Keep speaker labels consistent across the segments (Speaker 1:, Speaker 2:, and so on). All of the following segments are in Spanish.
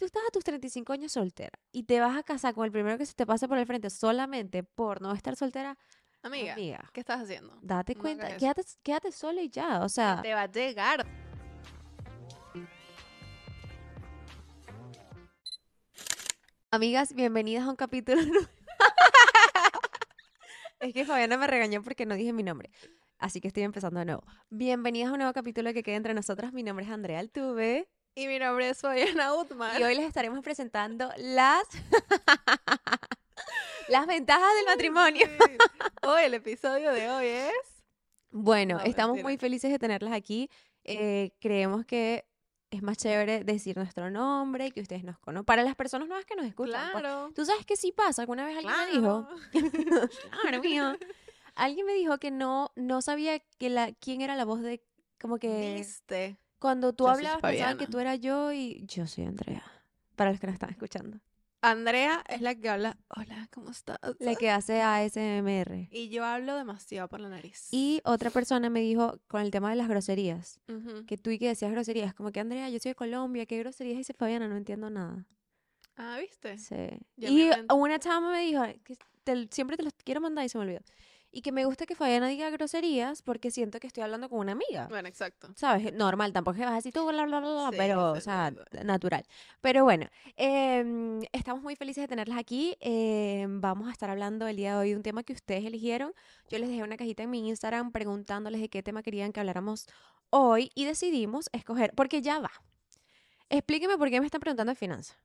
Speaker 1: tú estás a tus 35 años soltera y te vas a casar con el primero que se te pase por el frente solamente por no estar soltera,
Speaker 2: Amiga,
Speaker 1: amiga,
Speaker 2: ¿qué estás haciendo?
Speaker 1: date
Speaker 2: no
Speaker 1: cuenta, quédate, quédate sola y ya, o sea,
Speaker 2: Te va a llegar.
Speaker 1: amigas, bienvenidas a un capítulo nuevo. es que Fabiana me regañó porque no dije mi nombre, así que estoy empezando de nuevo. Bienvenidas a un nuevo capítulo que queda entre nosotras, mi nombre es Andrea Altuve.
Speaker 2: Y mi nombre es Fabiana Utman.
Speaker 1: Y hoy les estaremos presentando las las ventajas del matrimonio.
Speaker 2: Sí. Hoy el episodio de hoy es...
Speaker 1: Bueno,
Speaker 2: No,
Speaker 1: estamos
Speaker 2: mentira.
Speaker 1: muy felices de tenerlas aquí. Eh, creemos que es más chévere decir nuestro nombre y que ustedes nos conozcan. Para las personas nuevas que nos escuchan. pues,
Speaker 2: Claro.
Speaker 1: Tú sabes que sí pasa. Alguna vez alguien me dijo,
Speaker 2: claro,
Speaker 1: mío. Alguien me dijo que no, no sabía que la, quién era la voz de, como que
Speaker 2: ¿Viste?
Speaker 1: Cuando tú
Speaker 2: Yo
Speaker 1: hablabas pensaban que tú eras yo y yo soy Andrea. Para los que nos están escuchando.
Speaker 2: Andrea es la que habla, hola, ¿cómo estás?
Speaker 1: La que hace ASMR.
Speaker 2: Y yo hablo demasiado por la nariz.
Speaker 1: Y otra persona me dijo con el tema de las groserías,
Speaker 2: Ujú.
Speaker 1: que tú y que decías groserías, como que Andrea, yo soy de Colombia, ¿qué groserías dice Fabiana? No entiendo nada.
Speaker 2: Ah, ¿viste?
Speaker 1: Sí.
Speaker 2: Ya
Speaker 1: Y una chama me dijo, que te- siempre te los quiero mandar y se me olvidó. Y que me gusta que Fabiana diga groserías porque siento que estoy hablando con una amiga.
Speaker 2: Bueno, exacto.
Speaker 1: ¿Sabes? Normal, tampoco es que vas así tú, bla, bla, bla, bla,
Speaker 2: Sí,
Speaker 1: pero, o sea, natural. Pero bueno, em, estamos muy felices de tenerlas aquí. em, vamos a estar hablando el día de hoy de un tema que ustedes eligieron. Yo les dejé una cajita en mi Instagram preguntándoles de qué tema querían que habláramos hoy y decidimos escoger, porque ya va. Explíqueme por qué me están preguntando de finanzas.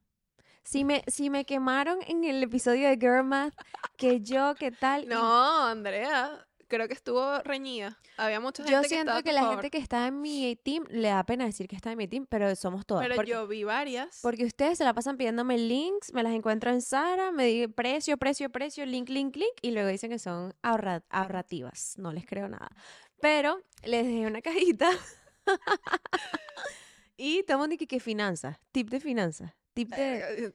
Speaker 1: Si me, si me quemaron en el episodio de Girl Math, que yo, qué tal.
Speaker 2: No, Andrea, creo que estuvo reñida. Había mucha gente
Speaker 1: Yo
Speaker 2: que
Speaker 1: siento que la
Speaker 2: favor,
Speaker 1: gente que está en mi team le da pena decir que está en mi team, pero somos todas.
Speaker 2: Pero
Speaker 1: porque,
Speaker 2: yo vi varias.
Speaker 1: porque ustedes se la pasan pidiéndome links, me las encuentro en Sara, me digo precio, precio, precio, link, link, link, y luego dicen que son ahorra- ahorrativas. No les creo nada. Pero les dejé una cajita. y estamos de que, que finanzas, tip de finanzas, tip de,
Speaker 2: Eh,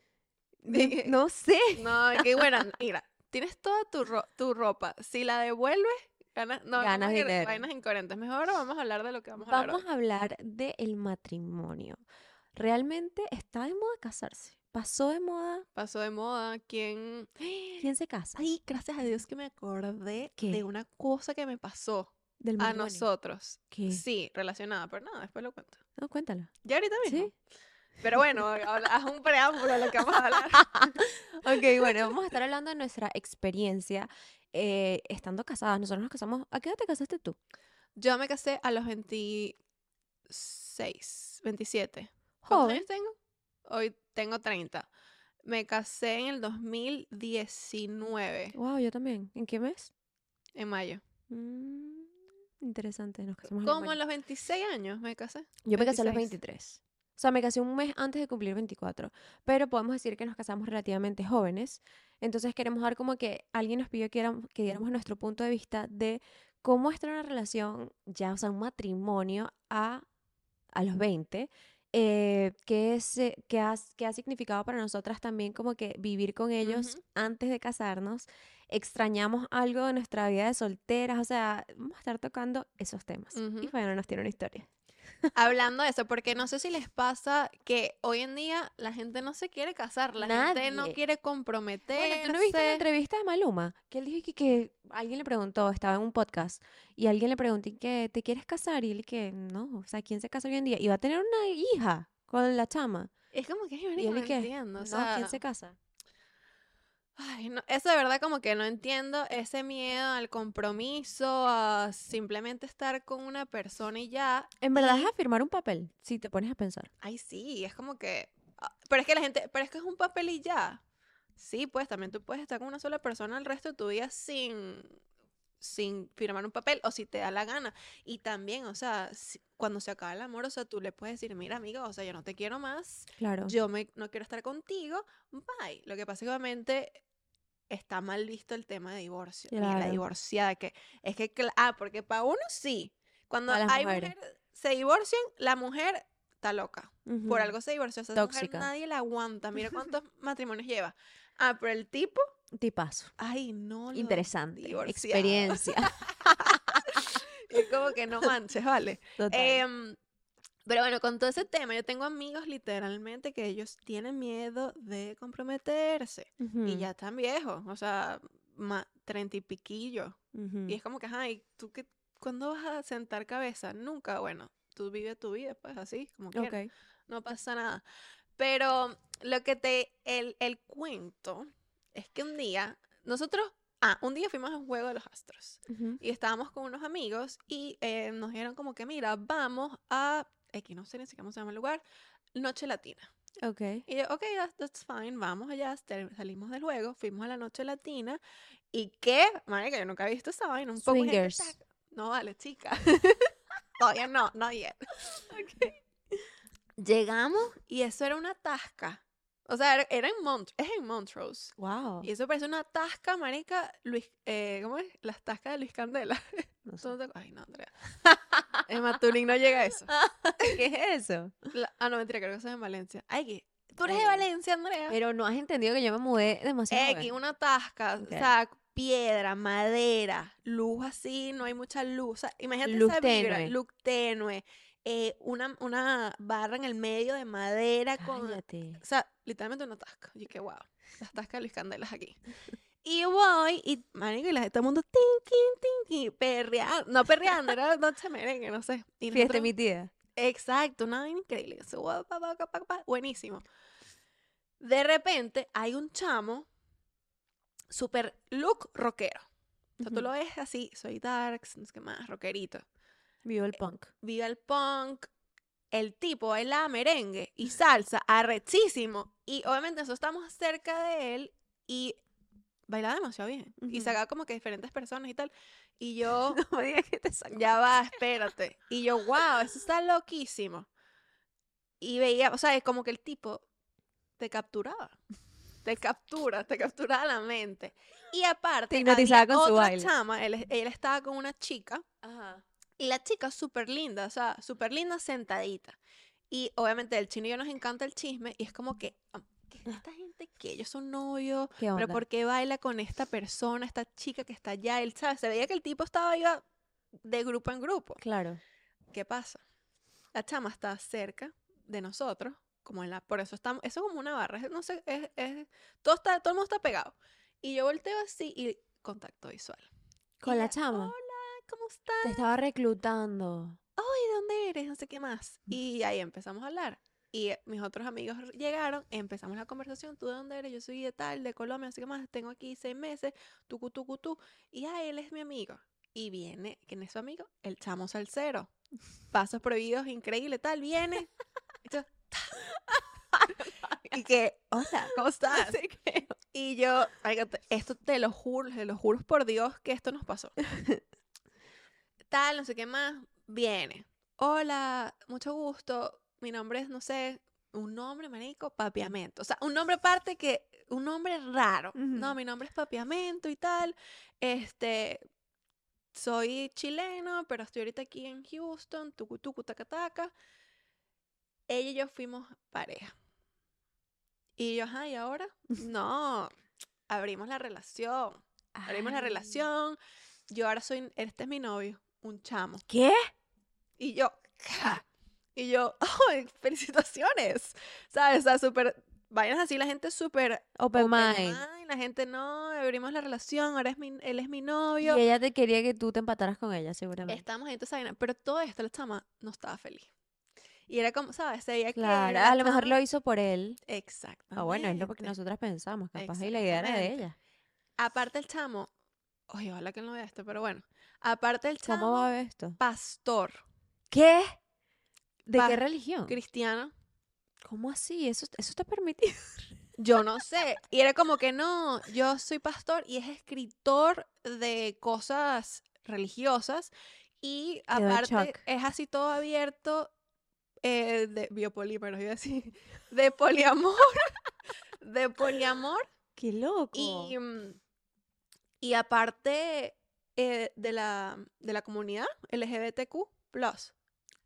Speaker 1: de-
Speaker 2: dije-
Speaker 1: no sé.
Speaker 2: No, qué buena. Mira, tienes toda tu, ro- tu ropa. Si la devuelves, ganas, no,
Speaker 1: Ganas
Speaker 2: que
Speaker 1: dinero.
Speaker 2: Vainas incoherentes. Mejor vamos a hablar de lo que vamos a hablar.
Speaker 1: Vamos a hablar del matrimonio. Realmente está de moda casarse. Pasó de moda.
Speaker 2: Pasó de moda. ¿Quién?
Speaker 1: ¿Quién se casa?
Speaker 2: Ay, gracias a Dios que me acordé
Speaker 1: ¿Qué?
Speaker 2: de una cosa que me pasó
Speaker 1: Del
Speaker 2: a nosotros.
Speaker 1: ¿Qué?
Speaker 2: Sí, relacionada, pero nada, después lo cuento.
Speaker 1: No, cuéntalo.
Speaker 2: Ya ahorita mismo.
Speaker 1: Sí.
Speaker 2: Pero bueno, haz un preámbulo de lo que vamos a hablar.
Speaker 1: Ok, bueno, vamos a estar hablando de nuestra experiencia eh, estando casadas. Nosotros nos casamos. ¿A qué edad te casaste tú?
Speaker 2: Yo me casé a los 26, 27. ¿Cuántos años tengo? Hoy tengo 30. Me casé en el 2019,
Speaker 1: Wow, yo también. ¿En qué mes?
Speaker 2: en mayo.
Speaker 1: Mm, interesante. Nos casamos
Speaker 2: Como a los 26 años me casé.
Speaker 1: Yo me casé a los
Speaker 2: 26.
Speaker 1: 23. O sea, me casé un mes antes de cumplir 24. Pero podemos decir que nos casamos relativamente jóvenes. Entonces queremos dar como que alguien nos pidió que, éramos- que diéramos nuestro punto de vista de cómo está una relación, ya, o sea, un matrimonio a, a los 20. eh, qué, es, eh, qué, ha, qué ha significado para nosotras también como que vivir con ellos antes de casarnos. Extrañamos algo de nuestra vida de solteras. O sea, vamos a estar tocando esos temas. Y
Speaker 2: Ujú.
Speaker 1: bueno, nos tiene una historia.
Speaker 2: Hablando de eso, porque no sé si les pasa que hoy en día la gente no se quiere casar, la gente no quiere comprometerse.
Speaker 1: Bueno, ¿tú no viste la entrevista de Maluma? Que él dijo que, que alguien le preguntó, estaba en un podcast, y alguien le preguntó que te quieres casar, y él que no, o sea, ¿quién se casa hoy en día? Y va a tener una hija con la chama.
Speaker 2: Es como que, ay,
Speaker 1: Y
Speaker 2: marico,
Speaker 1: él y
Speaker 2: no
Speaker 1: que,
Speaker 2: entiendo, o
Speaker 1: no,
Speaker 2: sea,
Speaker 1: ¿quién se casa?
Speaker 2: Ay, no, eso de verdad como que no entiendo ese miedo al compromiso, a simplemente estar con una persona y ya.
Speaker 1: En verdad
Speaker 2: y-
Speaker 1: es a firmar un papel, si te pones a pensar.
Speaker 2: Ay, sí, es como que... ah, Pero es que la gente, pero es que es un papel y ya. Sí, pues también tú puedes estar con una sola persona el resto de tu vida sin, sin firmar un papel o si te da la gana. Y también, o sea, si- cuando se acaba el amor, o sea, tú le puedes decir, mira, amigo, o sea, yo no te quiero más,
Speaker 1: Claro.
Speaker 2: yo me, no quiero estar contigo, bye. Lo que pasa es que obviamente está mal visto el tema de divorcio. Y la
Speaker 1: Claro.
Speaker 2: divorciada, que es que, ah, porque para uno sí. Cuando hay
Speaker 1: mujeres.
Speaker 2: mujeres, se divorcian, la mujer está loca. Por algo se divorció. O sea, mujer nadie la aguanta. Mira cuántos matrimonios lleva. Ah, pero el tipo,
Speaker 1: Tipazo.
Speaker 2: ay, no.
Speaker 1: Interesante.
Speaker 2: divorciado.
Speaker 1: Experiencia.
Speaker 2: Es como que no manches, vale.
Speaker 1: Total.
Speaker 2: Em, Pero bueno, con todo ese tema, yo tengo amigos literalmente que ellos tienen miedo de comprometerse. Y
Speaker 1: Ujú,
Speaker 2: ya están viejos, o sea, treinta y piquillo.
Speaker 1: ujú.
Speaker 2: Y es como que, ay, ¿tú qué, cuándo vas a sentar cabeza? Nunca, bueno, tú vives tu vida, pues así, como quieras.
Speaker 1: Ok.
Speaker 2: No pasa nada. Pero lo que te, el, el cuento es que un día, nosotros, ah, un día fuimos a un juego de los astros.
Speaker 1: Ujú.
Speaker 2: Y estábamos con unos amigos y eh, nos dijeron como que, mira, vamos a, aquí no sé ni siquiera cómo se llama el lugar, Noche Latina.
Speaker 1: Ok.
Speaker 2: Y yo, ok, that's, that's fine, vamos allá, sal- salimos del juego, fuimos a la Noche Latina. ¿Y qué? Marica, yo nunca había visto esa vaina, un poco gente
Speaker 1: Swingers.
Speaker 2: tac- No vale, chica. Todavía no, no yet. Llegamos y eso era una tasca. O sea, era, era en Mont es en Montrose.
Speaker 1: Wow.
Speaker 2: Y eso parece una tasca, marica, Luis, eh, ¿cómo es? Las tascas de Luis Candela.
Speaker 1: No sé.
Speaker 2: Ay, no, Andrea. En Matulín no llega a eso.
Speaker 1: ¿Qué es eso?
Speaker 2: La- ah, no, mentira, creo que eso es en Valencia. Ay, ¿qué? Tú eres de
Speaker 1: Ay.
Speaker 2: Valencia, Andrea.
Speaker 1: Pero no has entendido que yo me mudé demasiado.
Speaker 2: X, una tasca,
Speaker 1: Ok.
Speaker 2: o sea, piedra, madera, luz así, no hay mucha luz. O sea, imagínate
Speaker 1: Luz
Speaker 2: esa vibra,
Speaker 1: tenue.
Speaker 2: luz tenue, eh, una, una barra en el medio de madera con... O sea, literalmente una tasca. Y que wow, las tascas de Luis Candelas aquí. Y voy, y marico, y la, todo el mundo, tin, tin, tin, perreando, no perreando, era noche merengue, no sé. Y
Speaker 1: Fiesta
Speaker 2: nosotros-
Speaker 1: mi tía.
Speaker 2: Exacto, una vaina increíble. Buenísimo. De repente hay un chamo super look rockero. O sea, tú lo ves así, soy darks, no sé qué más, rockerito.
Speaker 1: Vivo el punk.
Speaker 2: Viva el punk. El tipo baila merengue y salsa arrechísimo. Y obviamente nosotros estamos cerca de él y bailaba demasiado bien. Y sacaba como que diferentes personas y tal. Y yo,
Speaker 1: No me digas que te sacó.
Speaker 2: ya va, espérate. Y yo, wow, eso está loquísimo. Y veía, o sea, es como que el tipo te capturaba. Te captura, te capturaba la mente. Y aparte,
Speaker 1: hipnotizaba
Speaker 2: había
Speaker 1: con su
Speaker 2: otra
Speaker 1: baile.
Speaker 2: chama, él, él estaba con una chica,
Speaker 1: Ajá.
Speaker 2: Y la chica súper linda, o sea, súper linda sentadita. Y obviamente el chino y yo nos encanta el chisme, y es como que, ¿qué es esta gente que ellos son novios? ¿Pero por qué baila con esta persona, esta chica que está allá? Él, ¿sabes? Se veía que el tipo estaba iba de grupo en grupo.
Speaker 1: Claro.
Speaker 2: ¿Qué pasa? La chama está cerca de nosotros, como en la, por eso estamos, eso es como una barra, no sé, es, es- todo está, todo el mundo está pegado. Y yo volteo así y contacto visual.
Speaker 1: Con
Speaker 2: Y
Speaker 1: la chama.
Speaker 2: Hola, ¿cómo estás?
Speaker 1: Te estaba reclutando.
Speaker 2: ¿Y de dónde eres? No sé qué más. Y ahí empezamos a hablar. Y mis otros amigos llegaron, empezamos la conversación. ¿Tú de dónde eres? Yo soy de tal, de Colombia, sé qué más. Tengo aquí seis meses, tucu, tucu, tú. Y ah, él es mi amigo. Y viene, ¿quién es su amigo? El chamo salsero. Pasos prohibidos, increíble, tal, viene. Y yo, y que, hola, ¿cómo estás? Y yo, "Marica, te- esto te lo juro, te lo juro por Dios que esto nos pasó. Tal, no sé qué más, viene. Hola, mucho gusto. Mi nombre es, no sé, un nombre, marico, papiamento. O sea, un nombre aparte que, un nombre raro. No, mi nombre es papiamento y tal. Este, soy chileno, pero estoy ahorita aquí en Houston, tucu, tucu, taca, taca. Ella y yo fuimos pareja. Y yo, ajá, ¿y ahora? No, abrimos la relación. Abrimos la relación. Yo ahora soy, este es mi novio, un chamo.
Speaker 1: ¿Qué?
Speaker 2: Y yo, "Ja". y yo, ¡ay, felicitaciones! ¿Sabes? O sea, súper, vainas así, la gente súper
Speaker 1: Open
Speaker 2: open
Speaker 1: mind.
Speaker 2: mind, la gente, no, abrimos la relación, ahora es mi, él es mi
Speaker 1: Y
Speaker 2: novio.
Speaker 1: ella te quería que tú te empataras con ella, seguramente.
Speaker 2: Estamos en esa vaina, pero todo esto, la chama no estaba feliz. Y era como, ¿sabes? Que
Speaker 1: Claro,
Speaker 2: la
Speaker 1: a lo mejor lo hizo por él.
Speaker 2: Exactamente.
Speaker 1: Ah, bueno, es lo que nosotras pensamos, capaz y la idea era de ella.
Speaker 2: Aparte el chamo, oye, ojalá que él no vea esto, pero bueno. Aparte el chamo,
Speaker 1: ¿Cómo va a ver esto?
Speaker 2: pastor,
Speaker 1: ¿Qué? ¿De
Speaker 2: Pa-
Speaker 1: qué religión?
Speaker 2: cristiano,
Speaker 1: ¿Cómo así? Eso, eso está permitido.
Speaker 2: Yo no sé. Y era como que no, yo soy pastor y es escritor de cosas religiosas. Y aparte es así todo abierto eh, de biopolímeros, iba a decir, de poliamor, de poliamor.
Speaker 1: ¡Qué loco!
Speaker 2: Y, mm, y aparte eh, de, la, de la comunidad LGBTQ+.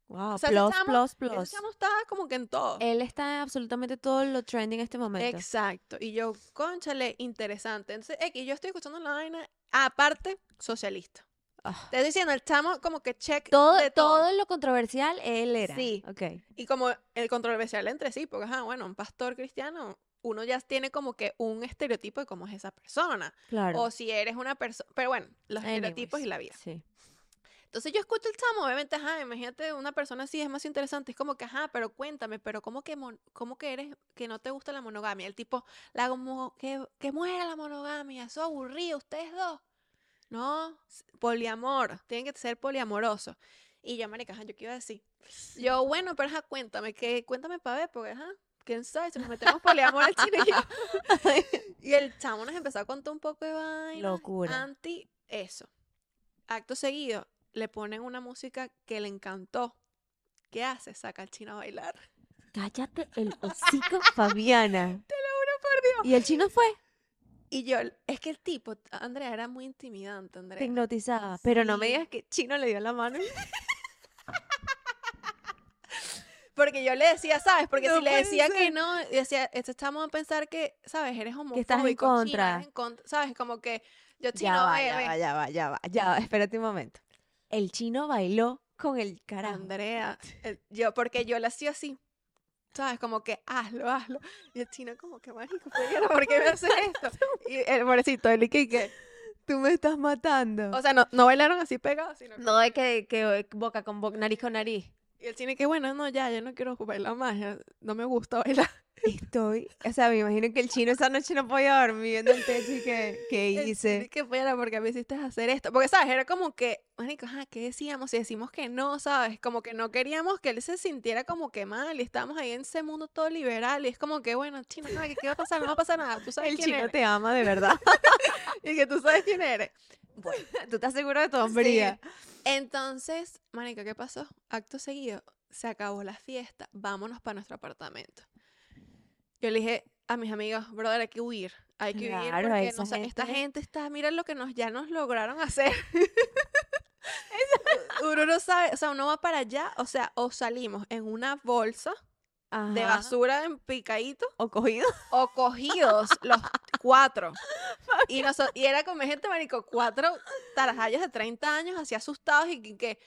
Speaker 1: wow,
Speaker 2: o sea,
Speaker 1: plus,
Speaker 2: chamo-
Speaker 1: plus, plus.
Speaker 2: chamo está como que en todo.
Speaker 1: Él está en absolutamente todo lo trending en este momento.
Speaker 2: Exacto. Y yo, conchale, interesante. Entonces, X, yo estoy escuchando la vaina, aparte, socialista.
Speaker 1: Ah.
Speaker 2: Te estoy diciendo, el chamo como que check
Speaker 1: Todo,
Speaker 2: de todo.
Speaker 1: todo lo controversial, él era.
Speaker 2: Sí.
Speaker 1: Ok.
Speaker 2: Y como el controversial entre sí, porque, ajá, bueno, un pastor cristiano, uno ya tiene como que un estereotipo de cómo es esa persona.
Speaker 1: Claro.
Speaker 2: O si eres una persona, pero bueno, los estereotipos y
Speaker 1: Anyways,
Speaker 2: la vida.
Speaker 1: Sí.
Speaker 2: Entonces yo escucho el chamo, obviamente, ajá, imagínate una persona así es más interesante, es como que, ajá, pero cuéntame, pero ¿cómo que, mon- cómo que eres, que no te gusta la monogamia? El tipo, la como, que, que muera la monogamia, eso es aburrido, ustedes dos. No, poliamor, tienen que ser poliamorosos. Y yo, marica, ajá, yo qué iba a decir. Yo, bueno, pero ajá, cuéntame, que, cuéntame para ver, porque ajá, quién sabe, si nos metemos poliamor al chile y yo. Y el chamo nos empezó a contar un poco de vaina.
Speaker 1: Locura.
Speaker 2: Anti eso. Acto seguido, le ponen una música que le encantó. ¿Qué hace? Saca al chino a bailar.
Speaker 1: Cállate el hocico, Fabiana.
Speaker 2: Te lo juro por Dios.
Speaker 1: ¿Y el chino fue?
Speaker 2: Y yo, es que el tipo, Andrea, era muy intimidante, Andrea.
Speaker 1: Te hipnotizaba. Pero no me digas que chino le dio la mano.
Speaker 2: Porque yo le decía, ¿sabes? Porque
Speaker 1: No
Speaker 2: si le decía que
Speaker 1: ser.
Speaker 2: no, y decía, chamo va a pensar que, ¿sabes? Eres homofóbico.
Speaker 1: estás en contra.
Speaker 2: en contra, ¿Sabes? Como que yo chino,
Speaker 1: ya va, ya va, ya va, ya va, ya va. Espérate un momento. El chino bailó con el carajo.
Speaker 2: Andrea, el- yo, porque yo le hacía así, ¿sabes? Como que hazlo, hazlo. Y el chino como que, pero ¿por qué me haces esto? Y el pobrecito, el que, que,
Speaker 1: Tú me estás matando.
Speaker 2: o sea, no, no bailaron así pegados, sino
Speaker 1: no es que, que boca con boca, nariz con nariz.
Speaker 2: Y el chino que, bueno, no, ya, yo no quiero bailar más, ya, no me gusta bailar.
Speaker 1: Estoy, o sea, me imagino que el chino esa noche no podía dormir viendo el techo y que, que hice.
Speaker 2: que fuera porque me hiciste hacer esto. Porque, ¿sabes? Era como que, marico, ajá, ¿qué decíamos? Si decimos que no, ¿sabes? Como que no queríamos que él se sintiera como que mal y estábamos ahí en ese mundo todo liberal y es como que, bueno, chino, nada, ¿qué, va a pasar? No va a pasar nada, tú sabes
Speaker 1: El
Speaker 2: quién
Speaker 1: chino
Speaker 2: eres.
Speaker 1: te ama de verdad.
Speaker 2: Y que tú sabes quién eres. Bueno,
Speaker 1: Tú estás seguro de tu hombría.
Speaker 2: Entonces, marica, ¿qué pasó? Acto seguido, se acabó la fiesta, vámonos para nuestro apartamento. Yo le dije a mis amigos, brother, hay que huir, hay que huir
Speaker 1: Claro,
Speaker 2: porque no sa- esta
Speaker 1: gente-
Speaker 2: gente está, mira lo que nos ya nos lograron hacer. uno no sabe, o sea, uno va para allá, o sea, o salimos en una bolsa de basura en picadito
Speaker 1: O cogido.
Speaker 2: o cogidos los cuatro. Y, noso- y era como gente, marico, cuatro tarajallos de 30 años así asustados y que, que,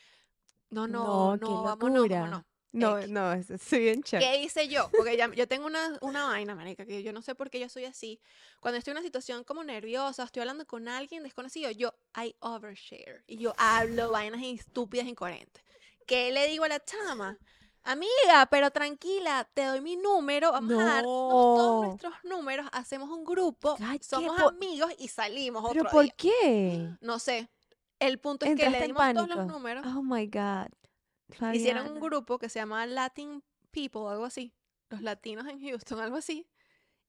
Speaker 2: no, no,
Speaker 1: No,
Speaker 2: no, vámonos,
Speaker 1: locura.
Speaker 2: vámonos.
Speaker 1: No,
Speaker 2: X.
Speaker 1: no, estoy bien shock.
Speaker 2: ¿Qué hice yo? Porque ya, yo tengo una, una vaina, marica, que yo no sé por qué yo soy así. Cuando estoy en una situación como nerviosa, estoy hablando con alguien desconocido, yo, I overshare. Y yo hablo vainas estúpidas, incoherentes. ¿Qué le digo a la chama? Amiga, pero tranquila, te doy mi número, vamos a darnos todos nuestros números, hacemos un grupo,
Speaker 1: Ay, ¿qué
Speaker 2: somos amigos y salimos
Speaker 1: ¿Pero por
Speaker 2: día.
Speaker 1: qué?
Speaker 2: No sé. El punto es que le dimos todos los números.
Speaker 1: Oh my God.
Speaker 2: Hicieron un grupo que se llamaba Latin People, algo así. Los latinos en Houston, algo así.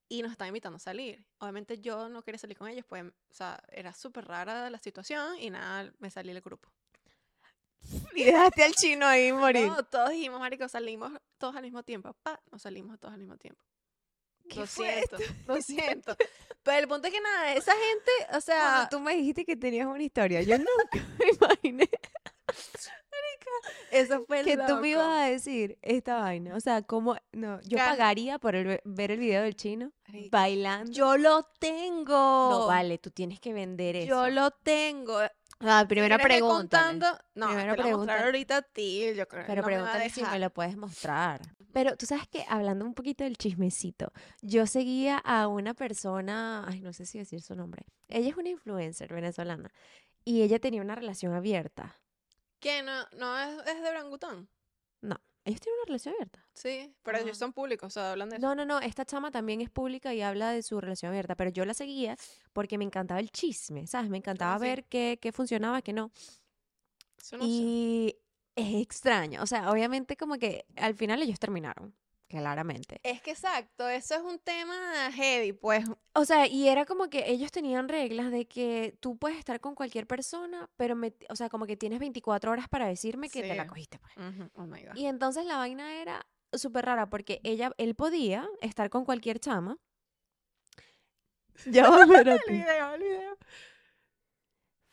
Speaker 2: Y nos estaban invitando a salir. Obviamente yo no quería salir con ellos, pues, o sea, era súper rara la situación y nada, me salí del grupo.
Speaker 1: Y dejaste al chino ahí morir.
Speaker 2: No, todos dijimos, marico, salimos todos al mismo tiempo. Pa, nos salimos todos al mismo tiempo.
Speaker 1: ¿Qué
Speaker 2: lo
Speaker 1: fue
Speaker 2: siento, lo siento. Pero el punto es que nada, esa gente, o
Speaker 1: Cuando
Speaker 2: sea,
Speaker 1: tú me dijiste que tenías una historia, yo nunca me imaginé
Speaker 2: eso fue
Speaker 1: que tú me ibas
Speaker 2: loco.
Speaker 1: a decir esta vaina. O sea, como no, yo pagaría por el ve- ver el video del chino
Speaker 2: Marica,
Speaker 1: bailando.
Speaker 2: Yo lo tengo.
Speaker 1: no vale, tú tienes que vender eso.
Speaker 2: Yo lo tengo.
Speaker 1: Ah, primera
Speaker 2: ¿Quieres ver
Speaker 1: pregunta.
Speaker 2: No,
Speaker 1: Primero
Speaker 2: te lo voy a mostrar
Speaker 1: pregúntale.
Speaker 2: ahorita a ti, yo creo.
Speaker 1: Pero
Speaker 2: no me va a
Speaker 1: pregúntale si me lo puedes mostrar. Pero tú sabes que hablando un poquito del chismecito, yo seguía a una persona, ay, no sé si decir su nombre. Ella es una influencer venezolana y ella tenía una relación abierta.
Speaker 2: ¿Qué? ¿No, no es, es de Brangután?
Speaker 1: Ellos tienen una relación abierta.
Speaker 2: Sí, pero ellos
Speaker 1: Ah.
Speaker 2: son públicos, o sea, hablan de eso.
Speaker 1: No, no, no, esta chama también es pública y habla de su relación abierta, pero yo la seguía porque me encantaba el chisme, ¿sabes? Me encantaba
Speaker 2: sí.
Speaker 1: ver qué, qué funcionaba, qué no.
Speaker 2: Eso no sé.
Speaker 1: y es extraño, o sea, obviamente como que al final ellos terminaron, claramente.
Speaker 2: Es que exacto, eso es un tema heavy, pues.
Speaker 1: O sea, y era como que ellos tenían reglas de que tú puedes estar con cualquier persona, pero, me, o sea, como que tienes 24 horas para decirme que te la cogiste, pues.
Speaker 2: Oh my God.
Speaker 1: Y entonces la vaina era súper rara porque ella, él podía estar con cualquier chama. Ya va,
Speaker 2: El
Speaker 1: espérate.
Speaker 2: video, el video.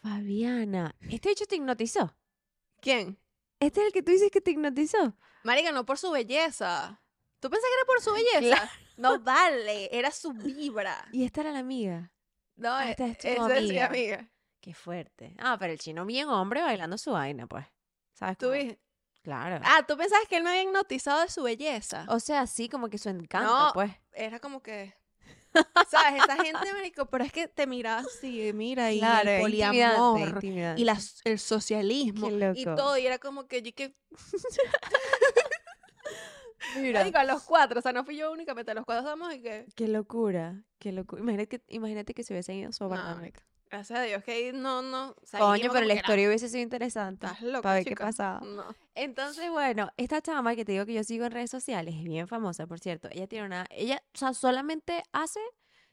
Speaker 1: Fabiana, este hecho te hipnotizó.
Speaker 2: ¿Quién?
Speaker 1: Este es el que tú dices que te hipnotizó.
Speaker 2: Marica, no por su belleza. ¿Tú pensás que era por su belleza? No vale, era su vibra.
Speaker 1: Y esta era la amiga.
Speaker 2: No,
Speaker 1: Ah,
Speaker 2: e-
Speaker 1: esta es tu
Speaker 2: esa es mi
Speaker 1: amiga.
Speaker 2: amiga.
Speaker 1: Qué fuerte. Ah, pero el chino bien hombre bailando su vaina, pues. ¿Sabes?
Speaker 2: ¿Tú
Speaker 1: cómo? Claro.
Speaker 2: Ah, ¿tú pensabas que él me había hipnotizado de su belleza?
Speaker 1: O sea, sí, como que su encanto,
Speaker 2: No.
Speaker 1: pues.
Speaker 2: Era como que... ¿Sabes? Esa gente, marico, pero es que te miraba así, mira, y
Speaker 1: Claro,
Speaker 2: el poliamor,
Speaker 1: intimidante, intimidante.
Speaker 2: y la- el socialismo, y todo, y era como que yo que...
Speaker 1: Mira.
Speaker 2: Marico, a los cuatro, o sea, no fui yo únicamente, a los cuatro estamos y que...
Speaker 1: Qué locura, qué locura. Imagínate que, imagínate que se hubiesen ido su
Speaker 2: No, gracias a Dios que ahí no, no...
Speaker 1: Coño, pero la
Speaker 2: que era,
Speaker 1: historia hubiese sido interesante.
Speaker 2: Estás loca,
Speaker 1: Para ver qué
Speaker 2: chica".
Speaker 1: pasaba.
Speaker 2: No.
Speaker 1: Entonces, bueno, esta chama que te digo que yo sigo en redes sociales es bien famosa, por cierto. Ella tiene una, ella, o sea, solamente hace,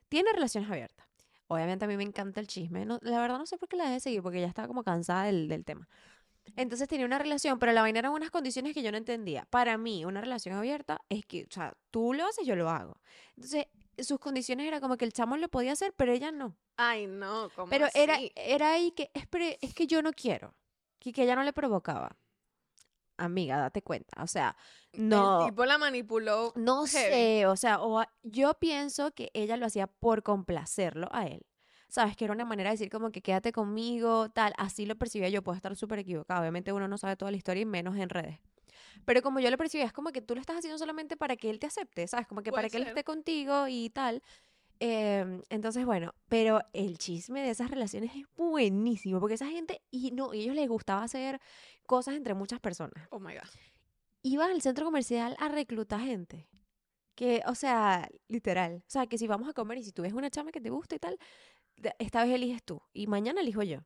Speaker 1: tiene relaciones abiertas. Obviamente a mí me encanta el chisme. No, la verdad no sé por qué la dejé de seguir, porque ya estaba como cansada del, del tema. Entonces tenía una relación, pero la vaina eran unas condiciones que yo no entendía. Para mí, una relación abierta es que, o sea, tú lo haces, yo lo hago. Entonces, sus condiciones era como que el chamo lo podía hacer, pero ella no.
Speaker 2: Ay, no, ¿cómo
Speaker 1: Pero era,
Speaker 2: así?
Speaker 1: era ahí que, es, es que yo no quiero. Que, que ella no le provocaba. Amiga, date cuenta. O sea, no.
Speaker 2: El tipo la manipuló.
Speaker 1: No
Speaker 2: heavy.
Speaker 1: sé, o sea, o a- yo pienso que ella lo hacía por complacerlo a él. Sabes, que era una manera de decir como que quédate conmigo, tal. Así lo percibía yo, puedo estar súper equivocada. Obviamente uno no sabe toda la historia y menos en redes. Pero como yo lo percibía, es como que tú lo estás haciendo solamente para que él te acepte, ¿sabes? Como que
Speaker 2: Puede
Speaker 1: para que él
Speaker 2: ser.
Speaker 1: esté contigo y tal. Em, entonces, bueno, pero el chisme de esas relaciones es buenísimo, porque esa gente, y no, y ellos les gustaba hacer cosas entre muchas personas
Speaker 2: Oh my God.
Speaker 1: iban al centro comercial a reclutar gente. Que, o sea, literal. O sea, que si vamos a comer y si tú ves una chama que te gusta y tal, esta vez eliges tú y mañana elijo yo.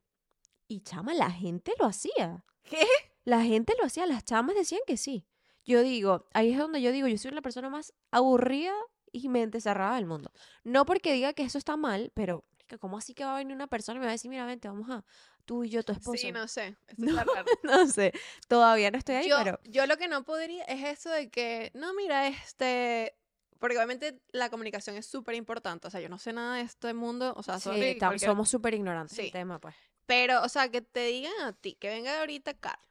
Speaker 1: Y chama, la gente lo hacía.
Speaker 2: ¿Qué?
Speaker 1: La gente lo hacía, las chamas decían que sí. Yo digo, ahí es donde yo digo, yo soy la persona más aburrida y mente cerrada del mundo. No porque diga que eso está mal, pero que ¿cómo así que va a venir una persona y me va a decir, mira, vente, vamos a tú y yo, tu esposo?
Speaker 2: Sí, no sé. Esto
Speaker 1: No,
Speaker 2: está raro.
Speaker 1: no sé, todavía no estoy ahí,
Speaker 2: yo,
Speaker 1: pero...
Speaker 2: yo lo que no podría es eso de que, no, mira, este, porque obviamente la comunicación es súper importante, o sea, yo no sé nada de este mundo, o sea,
Speaker 1: Sí,
Speaker 2: sorry, cualquier-
Speaker 1: somos súper ignorantes del
Speaker 2: Sí.
Speaker 1: tema, pues.
Speaker 2: pero, o sea, que te digan a ti, que venga ahorita Carlos,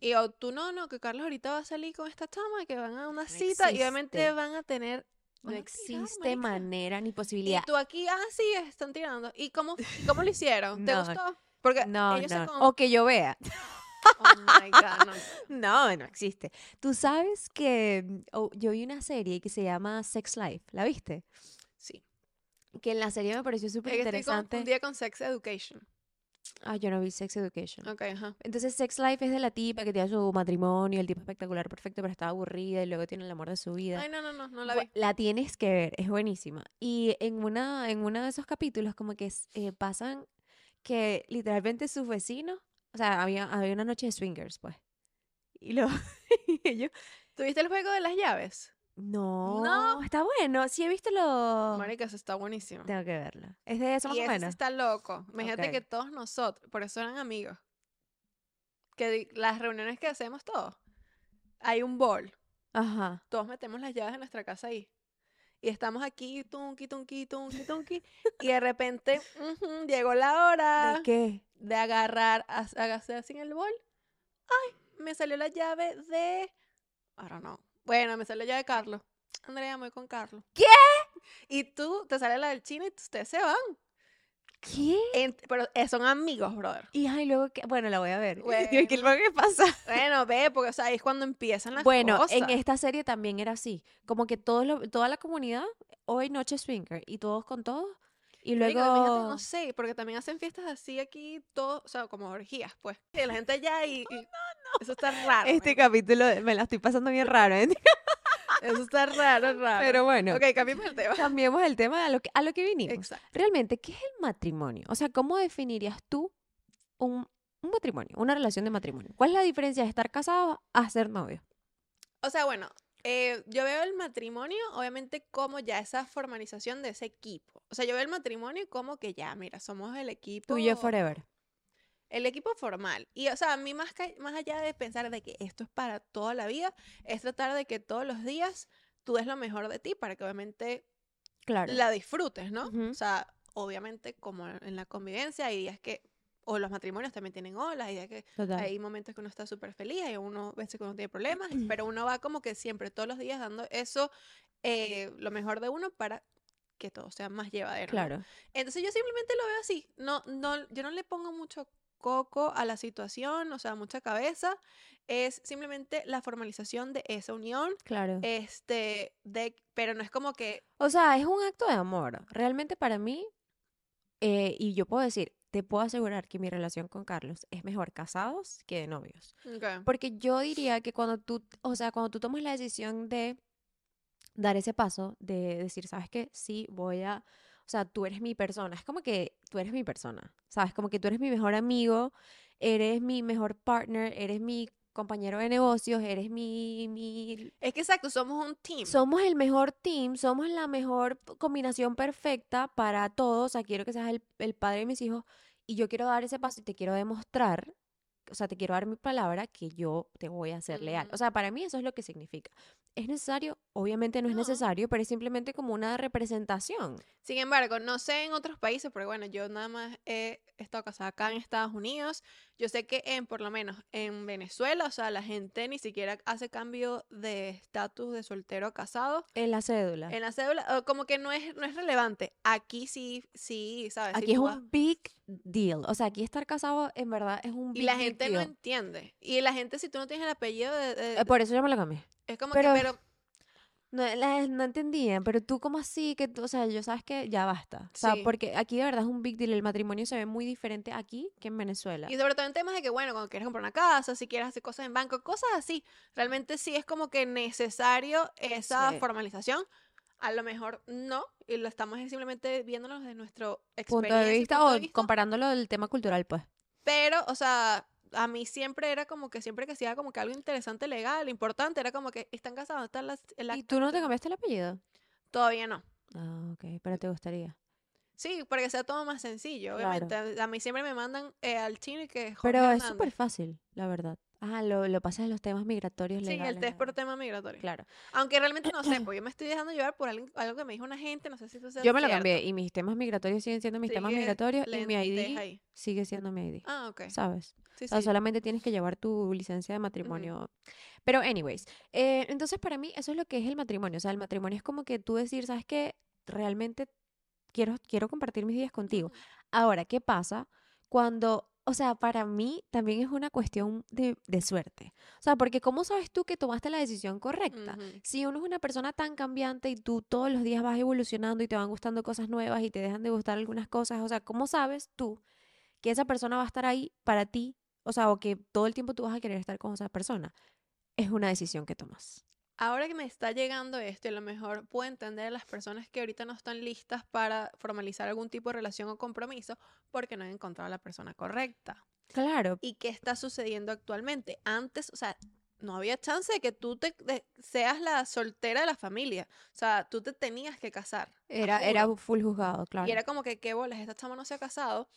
Speaker 2: y o tú no, no, que Carlos ahorita va a salir con esta chama, que van a una cita, y obviamente van a tener,
Speaker 1: No
Speaker 2: tirar,
Speaker 1: existe manera ni
Speaker 2: Y
Speaker 1: posibilidad.
Speaker 2: tú aquí, ah, sí, están tirando, ¿y cómo, y cómo lo hicieron? ¿Te
Speaker 1: No,
Speaker 2: gustó? Porque
Speaker 1: No,
Speaker 2: ellos se
Speaker 1: no.
Speaker 2: con-
Speaker 1: O que yo vea.
Speaker 2: Oh my God, no.
Speaker 1: No, no existe. Tú sabes que mm, oh, yo vi una serie que se llama Sex Life. ¿La viste?
Speaker 2: Sí.
Speaker 1: Que en la serie me pareció súper
Speaker 2: que estoy
Speaker 1: interesante.
Speaker 2: confundida con Sex Education.
Speaker 1: Ah, yo no vi Sex Education.
Speaker 2: Ok, ajá.
Speaker 1: Entonces, Sex Life es de la tipa que tiene su matrimonio, el tipo espectacular, perfecto, pero está aburrida y luego tiene el amor de su vida.
Speaker 2: Ay, no, no, no, no la vi.
Speaker 1: La tienes que ver, es buenísima. Y en una, en uno de esos capítulos, como que eh, pasan que literalmente sus vecinos, o sea, había, había una noche de swingers, pues. Y ellos,
Speaker 2: ¿Tuviste el juego de las llaves?
Speaker 1: no, está bueno. Sí, he visto lo.
Speaker 2: Marica, eso está buenísimo.
Speaker 1: Tengo que verlo. Es de eso más
Speaker 2: Y
Speaker 1: o menos.
Speaker 2: está loco. Imagínate que todos nosotros, por eso eran amigos, que las reuniones que hacemos todos, hay un bol.
Speaker 1: Ajá.
Speaker 2: Todos metemos las llaves de nuestra casa ahí. Y estamos aquí, tunqui, tunqui, tunqui, tunqui. y de repente, llegó la hora
Speaker 1: ¿De qué?
Speaker 2: de agarrar, hacer así en el bol. Ay, me salió la llave de. I don't know. Bueno, me salió la llave de Carlos. Andrea, me voy con Carlos.
Speaker 1: ¿Qué?
Speaker 2: Y tú, te sale la del chino y ustedes se van.
Speaker 1: ¿Qué?
Speaker 2: En- pero eh, son amigos, brother.
Speaker 1: Y ay, luego que. Bueno, la voy a ver.
Speaker 2: Bueno.
Speaker 1: ¿Qué es lo que pasa?
Speaker 2: Bueno, ve, porque o sea, ahí es cuando empiezan las
Speaker 1: Bueno,
Speaker 2: cosas.
Speaker 1: en esta serie también era así. Como que todos lo- toda la comunidad, hoy noche swinger, y todos con todos. Y luego.
Speaker 2: imagínate, no sé, porque también hacen fiestas así aquí, todo, o sea, como orgías, pues. Y la gente allá y. y- Eso está raro.
Speaker 1: Este capítulo me la estoy pasando bien raro, ¿eh?
Speaker 2: Eso está raro, raro.
Speaker 1: Pero bueno,
Speaker 2: Ok, cambiemos el tema.
Speaker 1: cambiemos el tema a lo que, a lo que vinimos.
Speaker 2: Exacto.
Speaker 1: Realmente, ¿qué es el matrimonio? O sea, ¿cómo definirías tú un, un matrimonio, una relación de matrimonio? ¿Cuál es la diferencia de estar casado a ser novio?
Speaker 2: O sea, bueno, eh, yo veo el matrimonio, obviamente, como ya esa formalización de ese equipo. O sea, yo veo el matrimonio como que ya, mira, somos el equipo.
Speaker 1: Tú y yo forever.
Speaker 2: El equipo formal. Y, o sea, a mí más, ca- más allá de pensar de que esto es para toda la vida, es tratar de que todos los días tú des lo mejor de ti para que obviamente
Speaker 1: Claro.
Speaker 2: la disfrutes, ¿no? O sea, obviamente, como en la convivencia, hay días que, o los matrimonios también tienen olas, hay días que
Speaker 1: Total.
Speaker 2: hay momentos que uno está súper feliz, hay uno veces que uno tiene problemas, pero uno va como que siempre, todos los días dando eso, eh, lo mejor de uno para que todo sea más llevadero.
Speaker 1: Claro.
Speaker 2: Entonces yo simplemente lo veo así. No, no, yo no le pongo mucho coco a la situación, o sea, mucha cabeza. Es simplemente la formalización de esa unión.
Speaker 1: Claro.
Speaker 2: Este, de, pero no es como que.
Speaker 1: O sea, es un acto de amor. Realmente para mí, eh, y yo puedo decir, te puedo asegurar que mi relación con Carlos es mejor casados que de novios. Porque yo diría que cuando tú, o sea, cuando tú tomas la decisión de dar ese paso, de decir, ¿sabes qué? Sí, voy a, o sea, tú eres mi persona. Es como que tú eres mi persona, ¿sabes? Como que tú eres mi mejor amigo, eres mi mejor partner, eres mi compañero de negocios, eres mi, mi...
Speaker 2: Es que exacto, somos un team.
Speaker 1: Somos el mejor team, somos la mejor combinación perfecta para todos. O sea, quiero que seas el, el padre de mis hijos y yo quiero dar ese paso y te quiero demostrar, o sea, te quiero dar mi palabra que yo te voy a ser leal. O sea, para mí eso es lo que significa. ¿Es necesario? Obviamente no es
Speaker 2: No.
Speaker 1: necesario, pero es simplemente como una representación.
Speaker 2: Sin embargo, no sé en otros países, porque bueno, yo nada más he estado casada acá en Estados Unidos. Yo sé que en, por lo menos en Venezuela, o sea, la gente ni siquiera hace cambio de estatus de soltero a casado.
Speaker 1: En la cédula.
Speaker 2: En la cédula, como que no es, no es relevante. Aquí sí, sí, ¿sabes? Si
Speaker 1: Aquí es
Speaker 2: tú
Speaker 1: un
Speaker 2: vas-
Speaker 1: big deal. O sea, aquí estar casado en verdad es un
Speaker 2: Y
Speaker 1: big
Speaker 2: la
Speaker 1: big
Speaker 2: gente no entiende. Y la gente, si tú no tienes el apellido de... de-
Speaker 1: Eh, Por eso yo me lo cambié.
Speaker 2: es como
Speaker 1: pero-
Speaker 2: que, pero...
Speaker 1: No, la- no entendían, pero tú como así, que tú- o sea, yo sabes que ya basta. O sea,
Speaker 2: Sí.
Speaker 1: porque aquí de verdad es un big deal, el matrimonio se ve muy diferente aquí que en Venezuela.
Speaker 2: Y sobre todo en temas de que, bueno, cuando quieres comprar una casa, si quieres hacer cosas en banco, cosas así. Realmente sí es como que necesario esa
Speaker 1: Sí.
Speaker 2: formalización. A lo mejor no, y lo estamos simplemente viéndonos desde nuestro
Speaker 1: Punto de vista
Speaker 2: punto
Speaker 1: o
Speaker 2: de vista.
Speaker 1: comparándolo del tema cultural, pues.
Speaker 2: Pero, o sea, a mí siempre era como que siempre que hacía como que algo interesante, legal, importante, era como que están casados, están las...
Speaker 1: ¿Y tú no te cambiaste el apellido?
Speaker 2: Todavía no.
Speaker 1: Ah, ok, pero te gustaría.
Speaker 2: Sí, para que sea todo más sencillo,
Speaker 1: Claro.
Speaker 2: obviamente. A mí siempre me mandan eh, al chino y que Jorge
Speaker 1: Pero es súper fácil, la verdad. Ajá, lo, lo pasas en los temas migratorios
Speaker 2: Sí,
Speaker 1: legales.
Speaker 2: el test por tema migratorio.
Speaker 1: Claro.
Speaker 2: Aunque realmente no sé, pues yo me estoy dejando llevar por alguien- algo que me dijo una gente, no sé si eso sea
Speaker 1: Yo me lo
Speaker 2: cierto.
Speaker 1: cambié y mis temas migratorios siguen siendo mis temas migratorios y mi ID
Speaker 2: ahí.
Speaker 1: sigue siendo mi ID.
Speaker 2: Ah, ok.
Speaker 1: ¿Sabes?
Speaker 2: Sí,
Speaker 1: O sea,
Speaker 2: sí.
Speaker 1: solamente tienes que llevar tu licencia de matrimonio. Pero, anyways, eh, entonces para mí eso es lo que es el matrimonio. O sea, el matrimonio es como que tú decir, ¿sabes qué? Realmente quiero, quiero compartir mis días contigo. Ahora, ¿qué pasa cuando, o sea, para mí también es una cuestión de, de suerte? O sea, porque ¿cómo sabes tú que tomaste la decisión correcta? Si uno es una persona tan cambiante y tú todos los días vas evolucionando y te van gustando cosas nuevas y te dejan de gustar algunas cosas, o sea, ¿cómo sabes tú que esa persona va a estar ahí para ti? O sea, o que todo el tiempo tú vas a querer estar con esa persona. Es una decisión que tomas.
Speaker 2: Ahora que me está llegando esto, y a lo mejor puedo entender a las personas que ahorita no están listas para formalizar algún tipo de relación o compromiso porque no han encontrado a la persona correcta.
Speaker 1: Claro,
Speaker 2: ¿Y qué está sucediendo actualmente? Antes, o sea, no había chance de que tú te, de- seas la soltera de la familia. O sea, tú te tenías que casar.
Speaker 1: era, era full juzgado, claro.
Speaker 2: Y era como que, ¿qué bolas? Esta chama no se ha casado.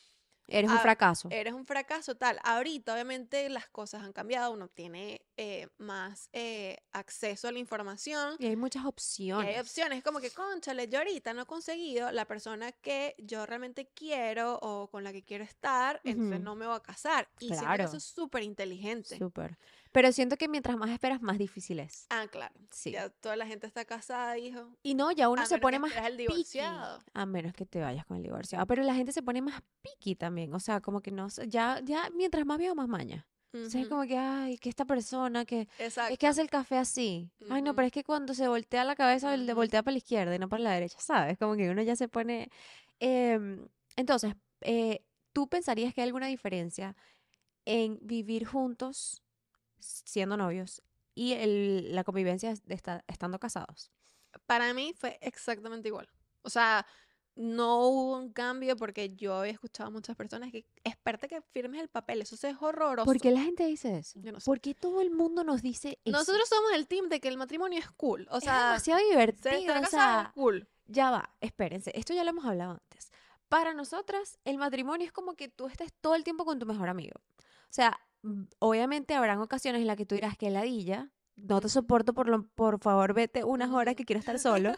Speaker 1: Eres un
Speaker 2: ah,
Speaker 1: fracaso.
Speaker 2: eres un fracaso tal. Ahorita, obviamente, las cosas han cambiado, uno tiene eh, más eh, acceso a la información.
Speaker 1: Y hay muchas
Speaker 2: Y
Speaker 1: opciones.
Speaker 2: hay opciones, como que, conchale, yo ahorita no he conseguido la persona que yo realmente quiero o con la que quiero estar, entonces no me voy a casar. Y siento que
Speaker 1: Claro.
Speaker 2: eso es súper inteligente.
Speaker 1: Súper. Pero siento que mientras más esperas, más difícil es.
Speaker 2: Ah, claro.
Speaker 1: Sí.
Speaker 2: Ya toda la gente está casada, hijo.
Speaker 1: Y no, ya uno
Speaker 2: A
Speaker 1: se pone más
Speaker 2: divorciado.
Speaker 1: A menos que te vayas con el divorciado. Pero la gente se pone más picky también. O sea, como que no ya, ya mientras más veo, más maña. O sea, es como que, ay, que esta persona que
Speaker 2: Exacto.
Speaker 1: es que hace el café así. Ay, no, pero es que cuando se voltea la cabeza, el de
Speaker 2: Ujú.
Speaker 1: voltea para la izquierda y no para la derecha, ¿sabes? Como que uno ya se pone. Em, entonces, eh, ¿tú pensarías que hay alguna diferencia en vivir juntos siendo novios y el- la convivencia de esta- estando casados?
Speaker 2: Para mí fue exactamente igual. O sea, no hubo un cambio porque yo había escuchado a muchas personas que espérate que firmes el papel, eso es horroroso.
Speaker 1: ¿Por qué la gente dice eso?
Speaker 2: Yo no sé.
Speaker 1: ¿Por qué todo el mundo nos dice eso?
Speaker 2: Nosotros somos el team de que el matrimonio es cool. O
Speaker 1: es
Speaker 2: sea,
Speaker 1: demasiado
Speaker 2: ser
Speaker 1: divertido.
Speaker 2: estar
Speaker 1: o sea,
Speaker 2: es cool.
Speaker 1: Ya va, espérense, esto ya lo hemos hablado antes. Para nosotras, el matrimonio es como que tú estés todo el tiempo con tu mejor amigo. O sea, obviamente habrán ocasiones en las que tú dirás que ladilla, no te soporto, por, lo, por favor, vete unas horas que quiero estar solo.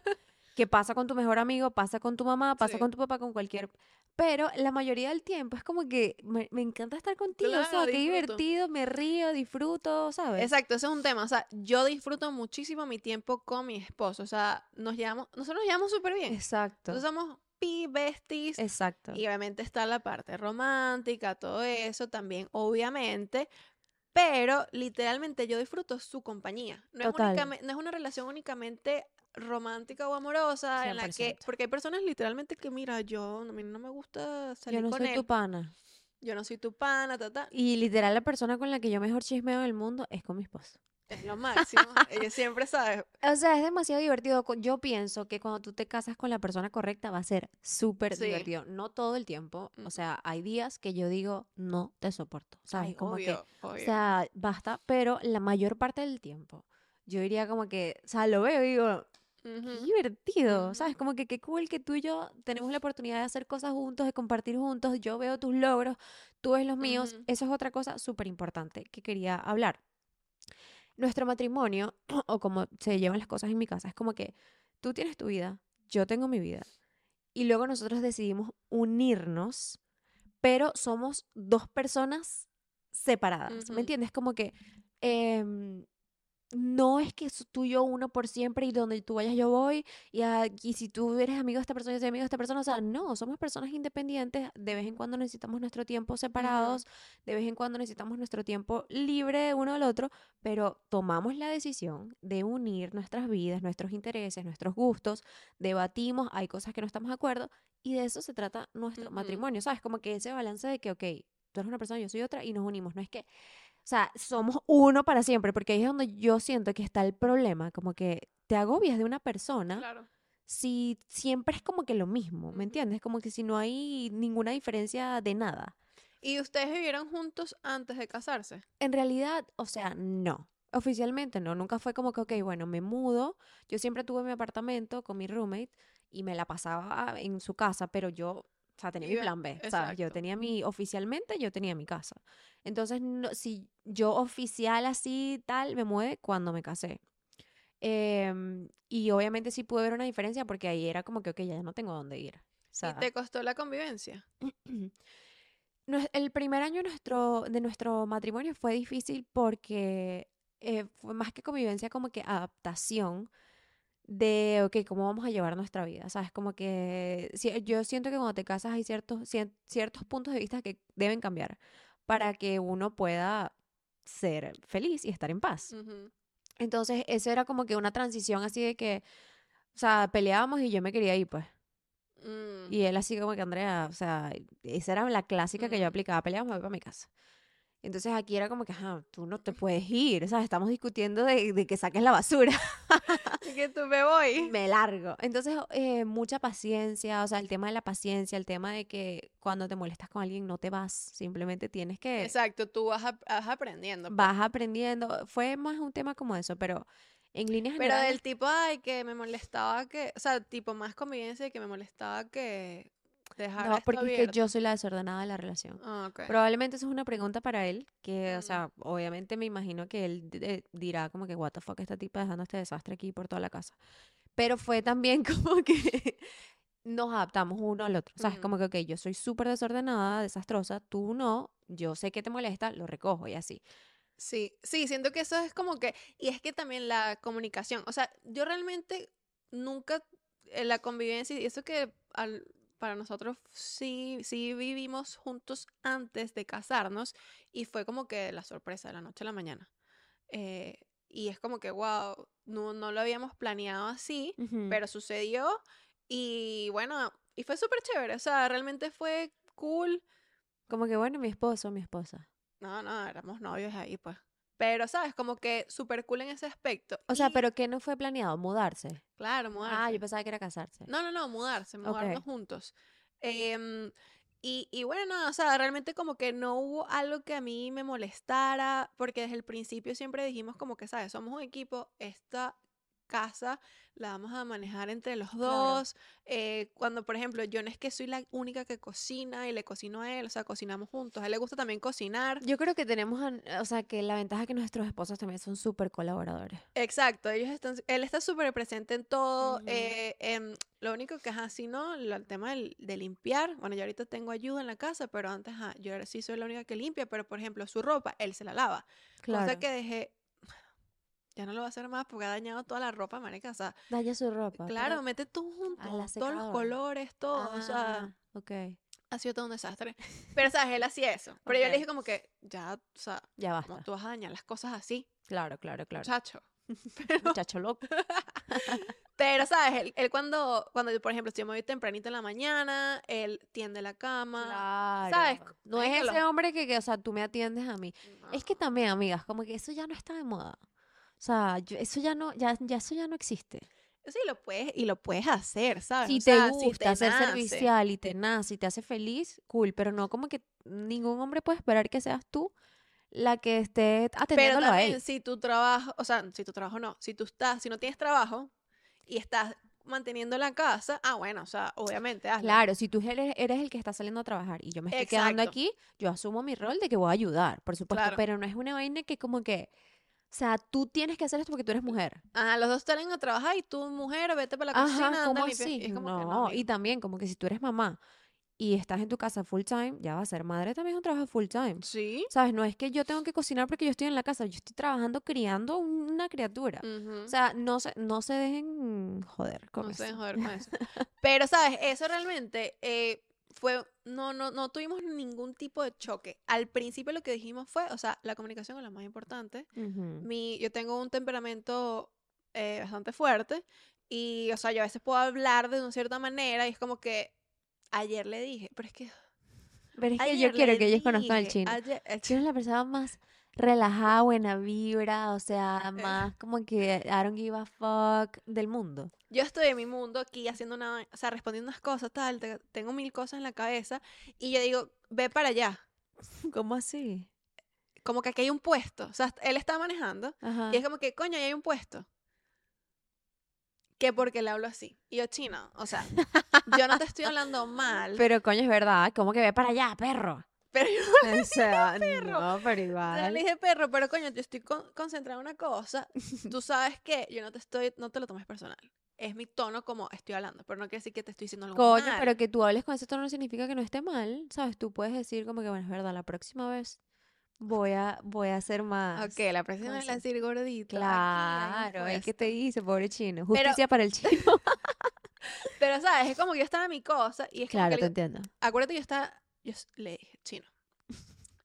Speaker 1: que pasa con tu mejor amigo, pasa con tu mamá, pasa
Speaker 2: Sí.
Speaker 1: con tu papá, con cualquier... Pero la mayoría del tiempo es como que me, me encanta estar contigo,
Speaker 2: Claro,
Speaker 1: ¿sabes? Qué
Speaker 2: disfruto.
Speaker 1: divertido, me río, disfruto, ¿sabes?
Speaker 2: Exacto, ese es un tema. O sea, yo disfruto muchísimo mi tiempo con mi esposo. O sea, nos llevamos, nosotros nos llevamos súper bien.
Speaker 1: Exacto,
Speaker 2: Nosotros somos pi besties.
Speaker 1: exacto.
Speaker 2: Y obviamente está la parte romántica, todo eso también, obviamente. Pero literalmente yo disfruto su compañía. No es,
Speaker 1: Total.
Speaker 2: únicame- no es una relación únicamente romántica o amorosa en la que
Speaker 1: 100%.
Speaker 2: porque hay personas literalmente que mira yo a mí no me gusta salir
Speaker 1: Yo no
Speaker 2: con
Speaker 1: soy
Speaker 2: él
Speaker 1: tu pana.
Speaker 2: yo no soy tu pana ta, ta.
Speaker 1: Y literal la persona con la que yo mejor chismeo del mundo es con mi esposo.
Speaker 2: Es lo máximo ella siempre sabe
Speaker 1: O sea, es demasiado divertido. Yo pienso que cuando tú te casas con la persona correcta va a ser súper
Speaker 2: Sí.
Speaker 1: divertido. No todo el tiempo.
Speaker 2: Mm.
Speaker 1: O sea, hay días que yo digo, no te soporto. ¿Sabes?
Speaker 2: Ay,
Speaker 1: como que,
Speaker 2: obvio,
Speaker 1: o
Speaker 2: obvio.
Speaker 1: sea, basta. Pero la mayor parte del tiempo, yo diría como que, o sea, lo veo y digo, qué
Speaker 2: Ujú.
Speaker 1: divertido. ¿Sabes? Como que qué cool que tú y yo tenemos la oportunidad de hacer cosas juntos, de compartir juntos. Yo veo tus logros, tú ves los míos.
Speaker 2: Ujú.
Speaker 1: Eso es otra cosa súper importante que quería hablar nuestro matrimonio, o como se llevan las cosas en mi casa, es como que tú tienes tu vida, yo tengo mi vida. Y luego nosotros decidimos unirnos, pero somos dos personas separadas. ¿Me entiendes? Como que em, no es que s- tú y yo uno por siempre y donde tú vayas yo voy y, ah, y si tú eres amigo de esta persona yo soy amigo de esta persona, o sea, no, somos personas independientes, de vez en cuando necesitamos nuestro tiempo separados, de vez en cuando necesitamos nuestro tiempo libre uno del otro, pero tomamos la decisión de unir nuestras vidas, nuestros intereses, nuestros gustos, debatimos, hay cosas que no estamos de acuerdo y de eso se trata nuestro matrimonio, ¿sabes? Como que ese balance de que, ok, tú eres una persona, yo soy otra y nos unimos, no es que sea, somos uno para siempre, porque ahí es donde yo siento que está el problema, como que te agobias de una persona
Speaker 2: claro
Speaker 1: si siempre es como que lo mismo, ¿me entiendes? Como que si no hay ninguna diferencia de nada.
Speaker 2: y ustedes vivieron juntos antes de casarse
Speaker 1: En realidad, o sea, no. Oficialmente no, nunca fue como que, ok, bueno, me mudo. Yo siempre tuve mi apartamento con mi roommate y me la pasaba en su casa, pero yo, o sea, tenía mi plan B, ¿sabes? Yo
Speaker 2: exacto.
Speaker 1: tenía mi, oficialmente yo tenía mi casa. Entonces, no, si yo oficial así, tal, me mudé cuando me casé. Em, y obviamente sí pude ver una diferencia porque ahí era como que, ok, ya no tengo dónde ir. O
Speaker 2: y
Speaker 1: sea,
Speaker 2: te costó la convivencia
Speaker 1: El primer año nuestro, de nuestro matrimonio fue difícil porque eh, fue más que convivencia, como que adaptación de, ok, cómo vamos a llevar nuestra vida, ¿sabes? Como que si- yo siento que cuando te casas hay ciertos, ciertos puntos de vista que deben cambiar para que uno pueda ser feliz y estar en paz. Entonces, eso era como que una transición así de que, o sea, peleábamos y yo me quería ir, pues.
Speaker 2: Mm.
Speaker 1: Y él así como que Andrea, o sea, esa era la clásica que yo aplicaba, peleamos, me voy para mi casa. Entonces aquí era como que, ajá, tú no te puedes ir, ¿sabes? Estamos discutiendo de, de que saques la basura,
Speaker 2: que tú me voy.
Speaker 1: me largo. Entonces, eh, mucha paciencia, o sea, el tema de la paciencia, el tema de que cuando te molestas con alguien no te vas, simplemente tienes que,
Speaker 2: Exacto, tú vas, vas aprendiendo. pues.
Speaker 1: vas aprendiendo. Fue más un tema como eso, pero en líneas
Speaker 2: Pero
Speaker 1: generales...
Speaker 2: del tipo, ay, que me molestaba que, o sea, tipo más convivencia y que me molestaba que dejara
Speaker 1: No, porque es que yo soy la desordenada de la relación.
Speaker 2: Ah, ok.
Speaker 1: Probablemente eso es una pregunta para él, que, o
Speaker 2: Mm.
Speaker 1: sea, obviamente me imagino que él eh, dirá como que, what the fuck, esta tipa dejando este desastre aquí por toda la casa. Pero fue también como que nos adaptamos uno al otro, ¿sabes?
Speaker 2: Ujú.
Speaker 1: Como que, ok, yo soy súper desordenada, desastrosa, tú no, yo sé que te molesta, lo recojo y así.
Speaker 2: Sí, sí, siento que eso es como que, y es que también la comunicación, o sea, yo realmente nunca, en la convivencia, y eso que al- para nosotros sí, sí vivimos juntos antes de casarnos, y fue como que la sorpresa de la noche a la mañana. Eh, y es como que, wow, no, no lo habíamos planeado así, pero sucedió, y bueno, y fue súper chévere, o sea, realmente fue cool.
Speaker 1: Como que, bueno, mi esposo, mi esposa.
Speaker 2: No, no, éramos novios ahí, pues. Pero, ¿sabes? Como que súper cool en ese aspecto.
Speaker 1: O sea, pero ¿qué no fue planeado? Mudarse.
Speaker 2: Claro,
Speaker 1: Ah,
Speaker 2: mudarse.
Speaker 1: yo pensaba que era casarse.
Speaker 2: No, no, no, mudarse, mudarnos juntos. Em, y, y bueno, nada, o sea, realmente como que no hubo algo que a mí me molestara, porque desde el principio siempre dijimos como que, ¿sabes? Somos un equipo, esta casa la vamos a manejar entre los
Speaker 1: Claro.
Speaker 2: dos. eh, cuando, por ejemplo, yo no es que soy la única que cocina y le cocino a él, o sea, cocinamos juntos. A él le gusta también cocinar.
Speaker 1: Yo creo que tenemos, o sea, que la ventaja es que nuestros esposos también son súper colaboradores.
Speaker 2: Exacto, ellos están, él está súper presente en todo. Eh, lo único que es así, ¿no? Lo- El tema de limpiar. Bueno, yo ahorita tengo ayuda en la casa, pero antes ajá, yo ahora sí soy la única que limpia, pero por ejemplo, su ropa, él se la lava.
Speaker 1: Claro.
Speaker 2: Cosa que dejé. Ya no lo va a hacer más porque ha dañado toda la ropa, marica. O sea,
Speaker 1: Daña su ropa.
Speaker 2: claro,
Speaker 1: pero-
Speaker 2: mete todo junto, todos los colores, todo. O sea,
Speaker 1: Ah, ok.
Speaker 2: ha sido todo un desastre. Pero, ¿sabes? Él hacía eso. Pero yo
Speaker 1: Ok.
Speaker 2: le dije como que, ya, o sea,
Speaker 1: Ya
Speaker 2: como
Speaker 1: basta.
Speaker 2: tú vas a dañar las cosas así,
Speaker 1: Claro, claro, claro.
Speaker 2: chacho.
Speaker 1: Muchacho loco.
Speaker 2: Pero, ¿sabes? Él, él cuando, cuando, yo, por ejemplo, si yo me voy tempranito en la mañana, él tiende la cama.
Speaker 1: Claro.
Speaker 2: ¿sabes?
Speaker 1: No es ese
Speaker 2: lo-
Speaker 1: hombre que, que, o sea, tú me atiendes a mí. Es que también, amigas, como que eso ya no está de moda. O sea, yo- eso ya no, ya, ya eso ya no existe.
Speaker 2: Sí, lo puedes, y lo puedes hacer, ¿sabes?
Speaker 1: Si
Speaker 2: O
Speaker 1: te gusta ser
Speaker 2: nace.
Speaker 1: servicial y te nace y te hace feliz, cool, pero no como que ningún hombre puede esperar que seas tú la que esté
Speaker 2: Pero
Speaker 1: atendiéndolo a
Speaker 2: también
Speaker 1: él.
Speaker 2: si tu trabajo, o sea, si tu trabajo no, si tú estás, si no tienes trabajo y estás manteniendo la casa, ah, bueno, o sea, obviamente hazlo.
Speaker 1: Claro, si tú eres, eres el que está saliendo a trabajar y yo me estoy quedando aquí, yo asumo mi rol de que voy a ayudar, por supuesto,
Speaker 2: Claro.
Speaker 1: pero no es una vaina que como que, o sea, tú tienes que hacer esto porque tú eres mujer.
Speaker 2: Ajá, los dos salen a trabajar y tú, mujer, vete para la cocina,
Speaker 1: Ajá,
Speaker 2: anda
Speaker 1: ¿cómo
Speaker 2: a limpiar.
Speaker 1: así?
Speaker 2: Y es como
Speaker 1: no,
Speaker 2: que no,
Speaker 1: y también como que si tú eres mamá y estás en tu casa full time, ya va a ser madre también es un trabajo full time.
Speaker 2: Sí.
Speaker 1: ¿Sabes? No es que yo tengo que cocinar porque yo estoy en la casa, yo estoy trabajando criando una criatura. O sea, no se, no se dejen joder con
Speaker 2: no
Speaker 1: eso.
Speaker 2: se dejen joder con eso. Pero, ¿sabes? Eso realmente eh, fue. No, no, no tuvimos ningún tipo de choque. Al principio lo que dijimos fue, o sea, la comunicación es lo más importante. Mi, yo tengo un temperamento eh, bastante fuerte. Y, o sea, yo a veces puedo hablar de una cierta manera. Y es como que ayer le dije, pero es que.
Speaker 1: Pero es que yo quiero que ellos conozcan al chino.
Speaker 2: ayer- el
Speaker 1: Chino es la persona más relajada, buena vibra, o sea, más como que I don't give a fuck del mundo.
Speaker 2: Yo estoy en mi mundo aquí haciendo una, o sea, respondiendo unas cosas, tal, te- tengo mil cosas en la cabeza y yo digo, ve para allá,
Speaker 1: ¿Cómo así?
Speaker 2: como que aquí hay un puesto, o sea, él está manejando
Speaker 1: Ajá.
Speaker 2: y es como que, coño, ahí hay un puesto. Que porque le hablo así. Y yo, chino, o sea, yo no te estoy hablando mal,
Speaker 1: Pero coño, es verdad, como que ve para allá, perro.
Speaker 2: Pero yo
Speaker 1: O sea,
Speaker 2: perro.
Speaker 1: no, pero
Speaker 2: no
Speaker 1: igual.
Speaker 2: le dije perro, pero coño, yo estoy con- concentrada en una cosa, tú sabes que yo no te estoy, no te lo tomes personal. Es mi tono como estoy hablando, pero no quiere decir que te estoy diciendo algo
Speaker 1: Coño,
Speaker 2: mal.
Speaker 1: pero que tú hables con ese tono no significa que no esté mal, ¿sabes? Tú puedes decir como que, bueno, es verdad, la próxima vez voy a, voy a hacer más.
Speaker 2: Ok, la próxima vez le
Speaker 1: Entonces,
Speaker 2: decir un
Speaker 1: Claro, el que te dice, pobre chino. Justicia para el chino.
Speaker 2: Pero, ¿sabes? Es como que yo estaba en mi cosa y es como
Speaker 1: Claro,
Speaker 2: que
Speaker 1: te
Speaker 2: le-
Speaker 1: entiendo.
Speaker 2: acuérdate, yo estaba, yo le dije, chino,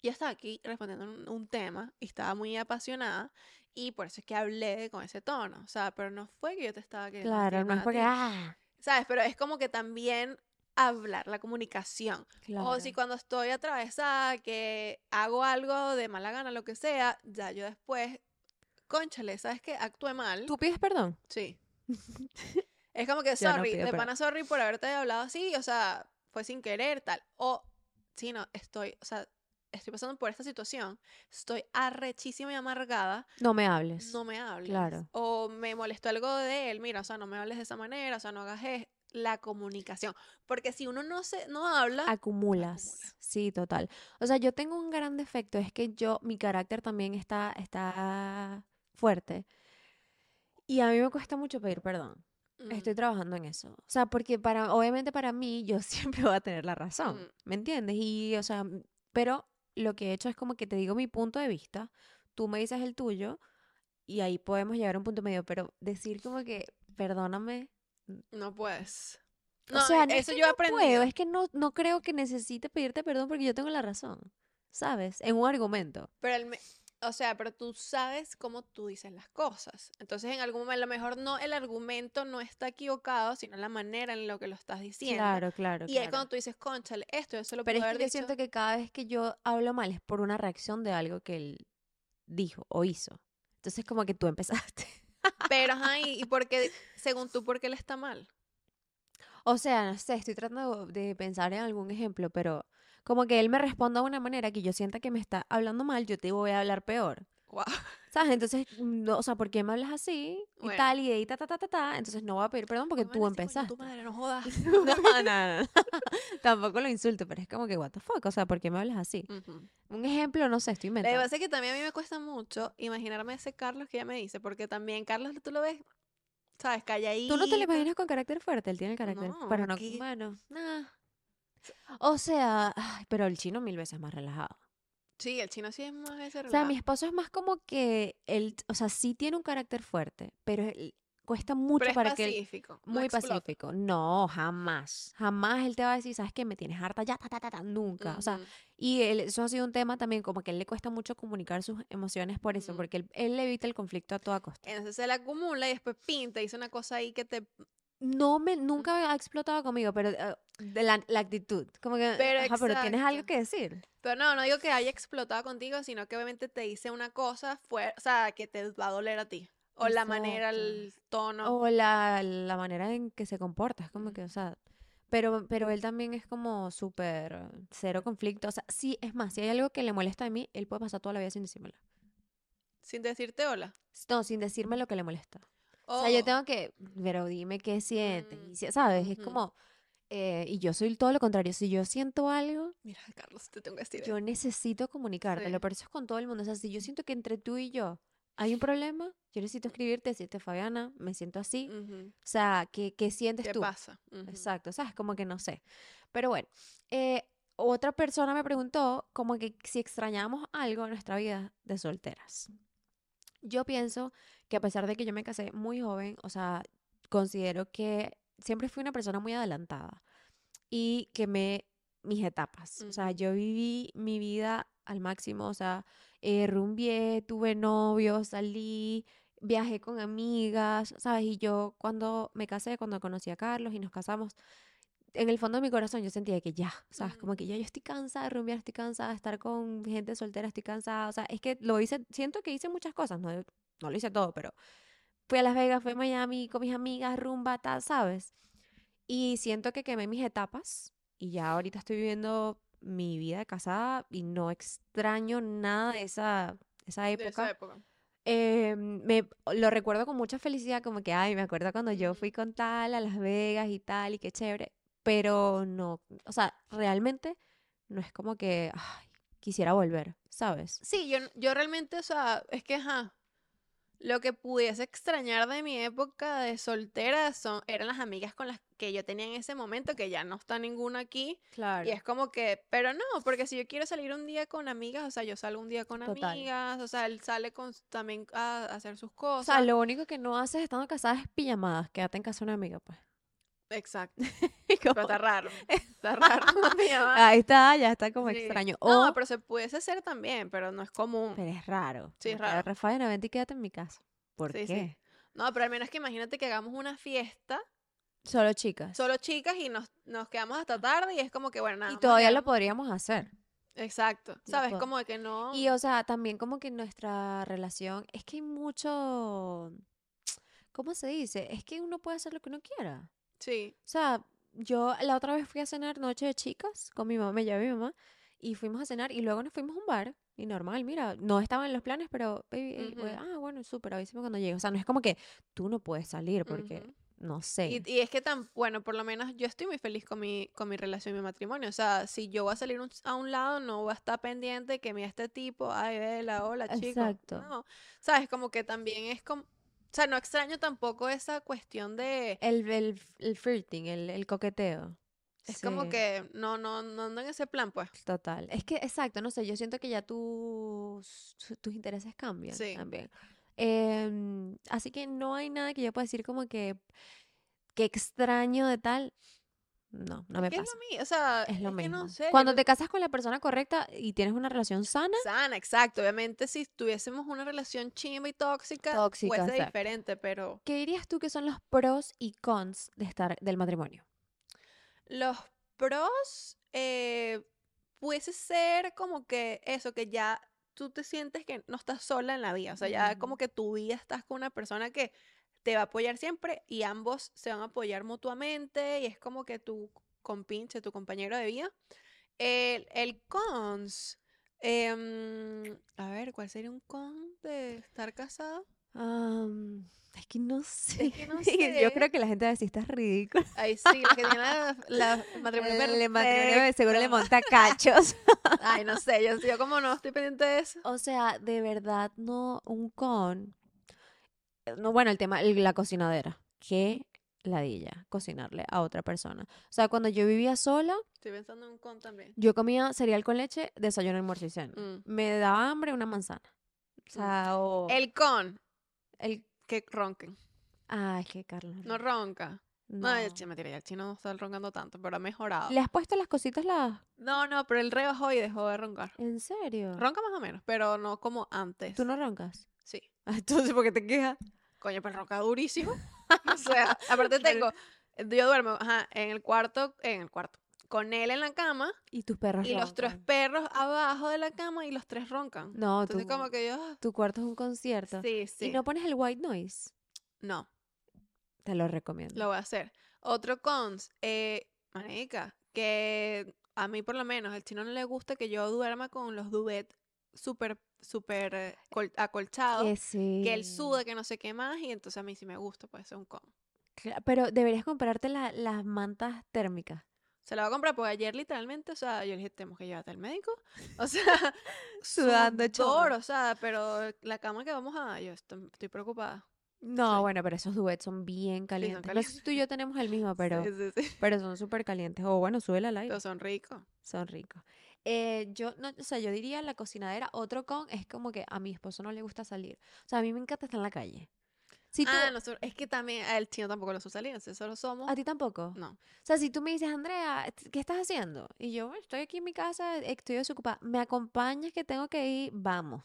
Speaker 2: yo estaba aquí respondiendo un, un tema y estaba muy apasionada y por eso es que hablé con ese tono, o sea, pero no fue que yo te estaba queriendo
Speaker 1: Claro, no es porque, ah,
Speaker 2: ¿sabes? Pero es como que también hablar, la comunicación. O si
Speaker 1: claro.
Speaker 2: cuando estoy atravesada, que hago algo de mala gana, lo que sea, ya yo después, conchale, ¿sabes qué? Actué mal.
Speaker 1: ¿Tú pides perdón?
Speaker 2: Sí. es como que,
Speaker 1: no
Speaker 2: sorry,
Speaker 1: pido
Speaker 2: de pana, sorry por haberte hablado así, o sea, fue sin querer, tal. O, sí, no, estoy, o sea, estoy pasando por esta situación, estoy arrechísima y amargada,
Speaker 1: No me hables.
Speaker 2: no me hables.
Speaker 1: Claro.
Speaker 2: O me molestó algo de él, mira, o sea, no me hables de esa manera, o sea, no hagas es- la comunicación. Porque si uno no se, no habla,
Speaker 1: Acumulas.
Speaker 2: acumula.
Speaker 1: Sí, total. O sea, yo tengo un gran defecto, es que yo, mi carácter también está, está fuerte. Y a mí me cuesta mucho pedir perdón. Estoy
Speaker 2: mm,
Speaker 1: trabajando en eso. O sea, porque para, obviamente para mí, yo siempre voy a tener la razón.
Speaker 2: Mm.
Speaker 1: ¿Me entiendes? Y, o sea, pero lo que he hecho es como que te digo mi punto de vista, tú me dices el tuyo, y ahí podemos llegar a un punto medio. Pero decir como que, perdóname.
Speaker 2: no puedes.
Speaker 1: o sea, no es
Speaker 2: eso
Speaker 1: que
Speaker 2: yo
Speaker 1: no puedo,
Speaker 2: aprendido.
Speaker 1: es que no, no creo que necesite pedirte perdón porque yo tengo la razón. ¿Sabes? En un argumento.
Speaker 2: Pero el me- o sea, pero tú sabes cómo tú dices las cosas. Entonces, en algún momento, a lo mejor no el argumento no está equivocado, sino la manera en lo que lo estás diciendo.
Speaker 1: Claro, claro,
Speaker 2: Y ahí
Speaker 1: claro.
Speaker 2: cuando tú dices, conchale, esto, eso lo
Speaker 1: Pero es
Speaker 2: puedo
Speaker 1: que yo siento que cada vez que yo hablo mal es por una reacción de algo que él dijo o hizo. Entonces como que tú empezaste.
Speaker 2: Pero, ajá, y, y porque, según tú, ¿por qué él está mal?
Speaker 1: O sea, no sé, estoy tratando de pensar en algún ejemplo, pero como que él me responda de una manera que yo sienta que me está hablando mal, yo te voy a hablar peor.
Speaker 2: Wow.
Speaker 1: ¿Sabes? Entonces, no, o sea, ¿por qué me hablas así? Y
Speaker 2: Bueno.
Speaker 1: tal, y de ahí, ta, ta, ta, ta, ta. Entonces no voy a pedir perdón porque tú
Speaker 2: van a decir, "Coño,
Speaker 1: empezaste.
Speaker 2: Tu madre, no jodas.
Speaker 1: No, no, no. Tampoco lo insulto, pero es como que, what the fuck, o sea, ¿por qué me hablas así?
Speaker 2: Ujú.
Speaker 1: Un ejemplo, no sé, estoy
Speaker 2: Lo que
Speaker 1: inventando.
Speaker 2: pasa es que también a mí me cuesta mucho imaginarme ese Carlos que ella me dice, porque también Carlos tú lo ves, ¿sabes? Calladito.
Speaker 1: ¿Tú no te lo imaginas con carácter fuerte? Él tiene carácter.
Speaker 2: No,
Speaker 1: pero no, bueno, nah. O sea, ay, pero el chino mil veces más relajado.
Speaker 2: Sí, el chino sí es más veces
Speaker 1: O sea,
Speaker 2: relajado.
Speaker 1: mi esposo es más como que él, o sea, sí tiene un carácter fuerte, pero él- cuesta mucho
Speaker 2: Pero es
Speaker 1: para que él
Speaker 2: pacífico.
Speaker 1: muy
Speaker 2: explota.
Speaker 1: pacífico. No, jamás. Jamás él te va a decir, ¿sabes qué? Me tienes harta ya, ta, ta, ta, ta", nunca. O sea, y él- eso ha sido un tema también, como que a él le cuesta mucho comunicar sus emociones por eso,
Speaker 2: Ujú.
Speaker 1: porque él, él evita el conflicto a toda costa.
Speaker 2: Entonces se le acumula y después pinta, dice una cosa ahí que te...
Speaker 1: No me, nunca ha explotado conmigo, pero eh, de la, la actitud. Como que,
Speaker 2: Pero
Speaker 1: ajá, pero tienes algo que decir.
Speaker 2: Pero no, no digo que haya explotado contigo, sino que obviamente te dice una cosa, fue, o sea, que te va a doler a ti. O la manera, el tono.
Speaker 1: O la, la manera en que se comporta, es como que, o sea, pero, pero él también es como súper cero conflicto. O sea, sí, es más, si hay algo que le molesta a mí, él puede pasar toda la vida sin decírmelo.
Speaker 2: Sin decirte hola.
Speaker 1: No, sin decirme lo que le molesta. O sea, yo
Speaker 2: Oh,
Speaker 1: tengo que, pero dime qué sientes,
Speaker 2: Mm,
Speaker 1: y ¿sabes? Es como, eh, y yo soy todo lo contrario, si yo siento algo,
Speaker 2: Mira, Carlos, te tengo que decir.
Speaker 1: yo necesito comunicártelo,
Speaker 2: Sí.
Speaker 1: pero eso es con todo el mundo. O sea, si yo siento que entre tú y yo hay un problema, yo necesito escribirte, decirte, Fabiana, me siento así.
Speaker 2: Ujú.
Speaker 1: O sea, ¿qué, qué sientes
Speaker 2: ¿Qué
Speaker 1: tú?
Speaker 2: pasa? Ujú.
Speaker 1: Exacto, ¿sabes? Como que no sé. Pero bueno, eh, otra persona me preguntó como que si extrañamos algo en nuestra vida de solteras. Yo pienso que a pesar de que yo me casé muy joven, o sea, considero que siempre fui una persona muy adelantada y que me mis etapas. O sea, yo viví mi vida al máximo, o sea, eh, rumbié, tuve novio, salí, viajé con amigas, ¿sabes? Y yo cuando me casé, cuando conocí a Carlos y nos casamos, en el fondo de mi corazón yo sentía que ya, ¿sabes? Como que ya yo estoy cansada de rumbear, estoy cansada de estar con gente soltera, estoy cansada, o sea, es que lo hice, siento que hice muchas cosas, no, no lo hice todo, pero fui a Las Vegas, fui a Miami con mis amigas, rumba, tal, ¿sabes? Y siento que quemé mis etapas y ya ahorita estoy viviendo mi vida de casada y no extraño nada de esa, esa
Speaker 2: De
Speaker 1: época.
Speaker 2: esa época.
Speaker 1: Eh, me lo recuerdo con mucha felicidad, como que, ay, me acuerdo cuando yo fui con tal a Las Vegas y tal, y qué chévere, pero no, o sea, realmente no es como que, ay, quisiera volver, ¿sabes?
Speaker 2: Sí, yo, yo realmente, o sea, es que, ajá, lo que pudiese extrañar de mi época de soltera son, eran las amigas con las que yo tenía en ese momento, que ya no está ninguna aquí.
Speaker 1: Claro.
Speaker 2: Y es como que, pero no, porque si yo quiero salir un día con amigas, o sea, yo salgo un día con
Speaker 1: Total.
Speaker 2: amigas, o sea, él sale con, también a, a hacer sus
Speaker 1: O
Speaker 2: cosas.
Speaker 1: sea, lo único que no haces estando casada es pijamadas, quédate en casa de una amiga, pues.
Speaker 2: Exacto. Pero está raro. Está raro.
Speaker 1: Ahí está, ya está como
Speaker 2: Sí.
Speaker 1: extraño.
Speaker 2: No, pero se pudiese hacer también, pero no es común.
Speaker 1: pero es raro.
Speaker 2: Sí, es raro.
Speaker 1: Rafaela, vente y quédate en mi casa. ¿Por
Speaker 2: Sí, sí.
Speaker 1: qué?
Speaker 2: No, pero al menos que imagínate que hagamos una fiesta,
Speaker 1: Solo chicas.
Speaker 2: solo chicas, y nos, nos quedamos hasta tarde, y es como que, bueno, nada.
Speaker 1: y todavía lo podríamos hacer.
Speaker 2: Exacto. ¿Sabes? Como de que no.
Speaker 1: Y o sea, también como que nuestra relación, es que hay mucho, ¿cómo se dice? Es que uno puede hacer lo que uno quiera.
Speaker 2: Sí.
Speaker 1: O sea, yo la otra vez fui a cenar noche de chicas con mi mamá, me llevé a mi mamá, y fuimos a cenar y luego nos fuimos a un bar. Y normal, mira, no estaban en los planes, pero, baby, ey, pues,
Speaker 2: Ujú.
Speaker 1: ah, bueno, súper, avísame cuando llegue. O sea, no es como que tú no puedes salir porque, no sé.
Speaker 2: Y, y es que tan, bueno, por lo menos yo estoy muy feliz con mi, con mi relación y mi matrimonio. O sea, si yo voy a salir un- a un lado, no voy a estar pendiente que mira este tipo, ay, vela, hola, chico.
Speaker 1: Exacto.
Speaker 2: No, sabes, como que también es como, o sea, no extraño tampoco esa cuestión de,
Speaker 1: El, el, el flirting, el, el coqueteo.
Speaker 2: es como que no, no, no ando en ese plan, pues.
Speaker 1: Total. Es que, exacto, no sé, yo siento que ya tus, tus intereses cambian
Speaker 2: Sí.
Speaker 1: también. Em, así que no hay nada que yo pueda decir como que, que extraño de tal. No, no me
Speaker 2: ¿Qué es
Speaker 1: pasa.
Speaker 2: lo mismo? O sea,
Speaker 1: Es lo mismo.
Speaker 2: no sé. yo
Speaker 1: Cuando te casas con la persona correcta y tienes una relación sana,
Speaker 2: Sana, exacto. Obviamente, si tuviésemos una relación chimba y tóxica,
Speaker 1: Tóxica,
Speaker 2: fuese
Speaker 1: exacto.
Speaker 2: diferente, pero
Speaker 1: ¿qué dirías tú que son los pros y cons de estar del matrimonio?
Speaker 2: los pros eh, puede ser como que eso, que ya tú te sientes que no estás sola en la vida. O sea, ya como
Speaker 1: Ujú.
Speaker 2: que tu vida estás con una persona que te va a apoyar siempre y ambos se van a apoyar mutuamente y es como que tu compinche, tu compañero de vida. El, el cons Em, a ver, ¿cuál sería un con de estar casado?
Speaker 1: Am, es que no sé.
Speaker 2: que no
Speaker 1: Yo
Speaker 2: sé.
Speaker 1: creo que la gente va a decir, estás ridícula.
Speaker 2: Ahí sí, la que tiene la, la matrimonio
Speaker 1: El matrimonio de seguro le monta cachos.
Speaker 2: Ay, no sé, yo, yo como no estoy pendiente de eso.
Speaker 1: O sea, de verdad, no, un con. Eh, No, bueno, el tema, el- la cocinadera. Qué ladilla cocinarle a otra persona. O sea, cuando yo vivía sola,
Speaker 2: Estoy pensando en un con también.
Speaker 1: yo comía cereal con leche, desayuno, almuerzo y cena.
Speaker 2: Mm.
Speaker 1: Me daba hambre una manzana. O sea, o
Speaker 2: El con,
Speaker 1: el...
Speaker 2: que ronquen.
Speaker 1: Ah, es que Carlos.
Speaker 2: No ronca. No,
Speaker 1: no.
Speaker 2: el chino, mentira, ya el chino no está roncando tanto, pero ha mejorado.
Speaker 1: ¿Le has puesto las cositas las...
Speaker 2: No, no, pero él rebajó y dejó de roncar.
Speaker 1: ¿En serio?
Speaker 2: Ronca más o menos, pero no como antes.
Speaker 1: ¿Tú no roncas? Entonces, ¿por qué te quejas?
Speaker 2: Coño, pero ronca durísimo. o sea, aparte tengo, yo duermo ajá, en el cuarto, en el cuarto, con él en la cama
Speaker 1: Y tus perros
Speaker 2: y los tres perros abajo de la cama y los tres roncan.
Speaker 1: No,
Speaker 2: Entonces
Speaker 1: tu,
Speaker 2: como que yo, ah,
Speaker 1: tu cuarto es un concierto.
Speaker 2: sí, sí.
Speaker 1: ¿Y no pones el white noise?
Speaker 2: no,
Speaker 1: Te lo recomiendo.
Speaker 2: lo voy a hacer. Otro cons, eh, manica, que a mí por lo menos, el chino no le gusta que yo duerma con los duvet súper, súper col- acolchados.
Speaker 1: Que sí.
Speaker 2: que él sude, que no sé qué más, y entonces a mí sí me gusta, pues es un con.
Speaker 1: Pero deberías comprarte la- las mantas térmicas.
Speaker 2: Se la voy a comprar porque ayer literalmente, o sea, yo le dije, tenemos que llevarte al médico. O sea,
Speaker 1: Sudando chorro.
Speaker 2: o sea, pero la cama que vamos a, yo estoy, estoy preocupada.
Speaker 1: No,
Speaker 2: Sí.
Speaker 1: bueno, pero esos duets son bien calientes. No sé si tú y yo tenemos el mismo, pero,
Speaker 2: Sí,
Speaker 1: pero son súper calientes. O bueno, súbela al aire.
Speaker 2: Pero son ricos.
Speaker 1: Son ricos. Eh, yo, no, o sea, yo diría la cocinadera. Otro con es como que a mi esposo no le gusta salir. O sea, a mí me encanta estar en la calle. Si tú,
Speaker 2: Ah, nosotros, es que también el chino tampoco lo usa salir, solo somos.
Speaker 1: ¿A ti tampoco?
Speaker 2: No.
Speaker 1: O sea, si tú me dices, Andrea, ¿qué estás haciendo? Y yo, "Bueno, estoy aquí en mi casa, estoy desocupada. ¿Me acompañas que tengo que ir? Vamos.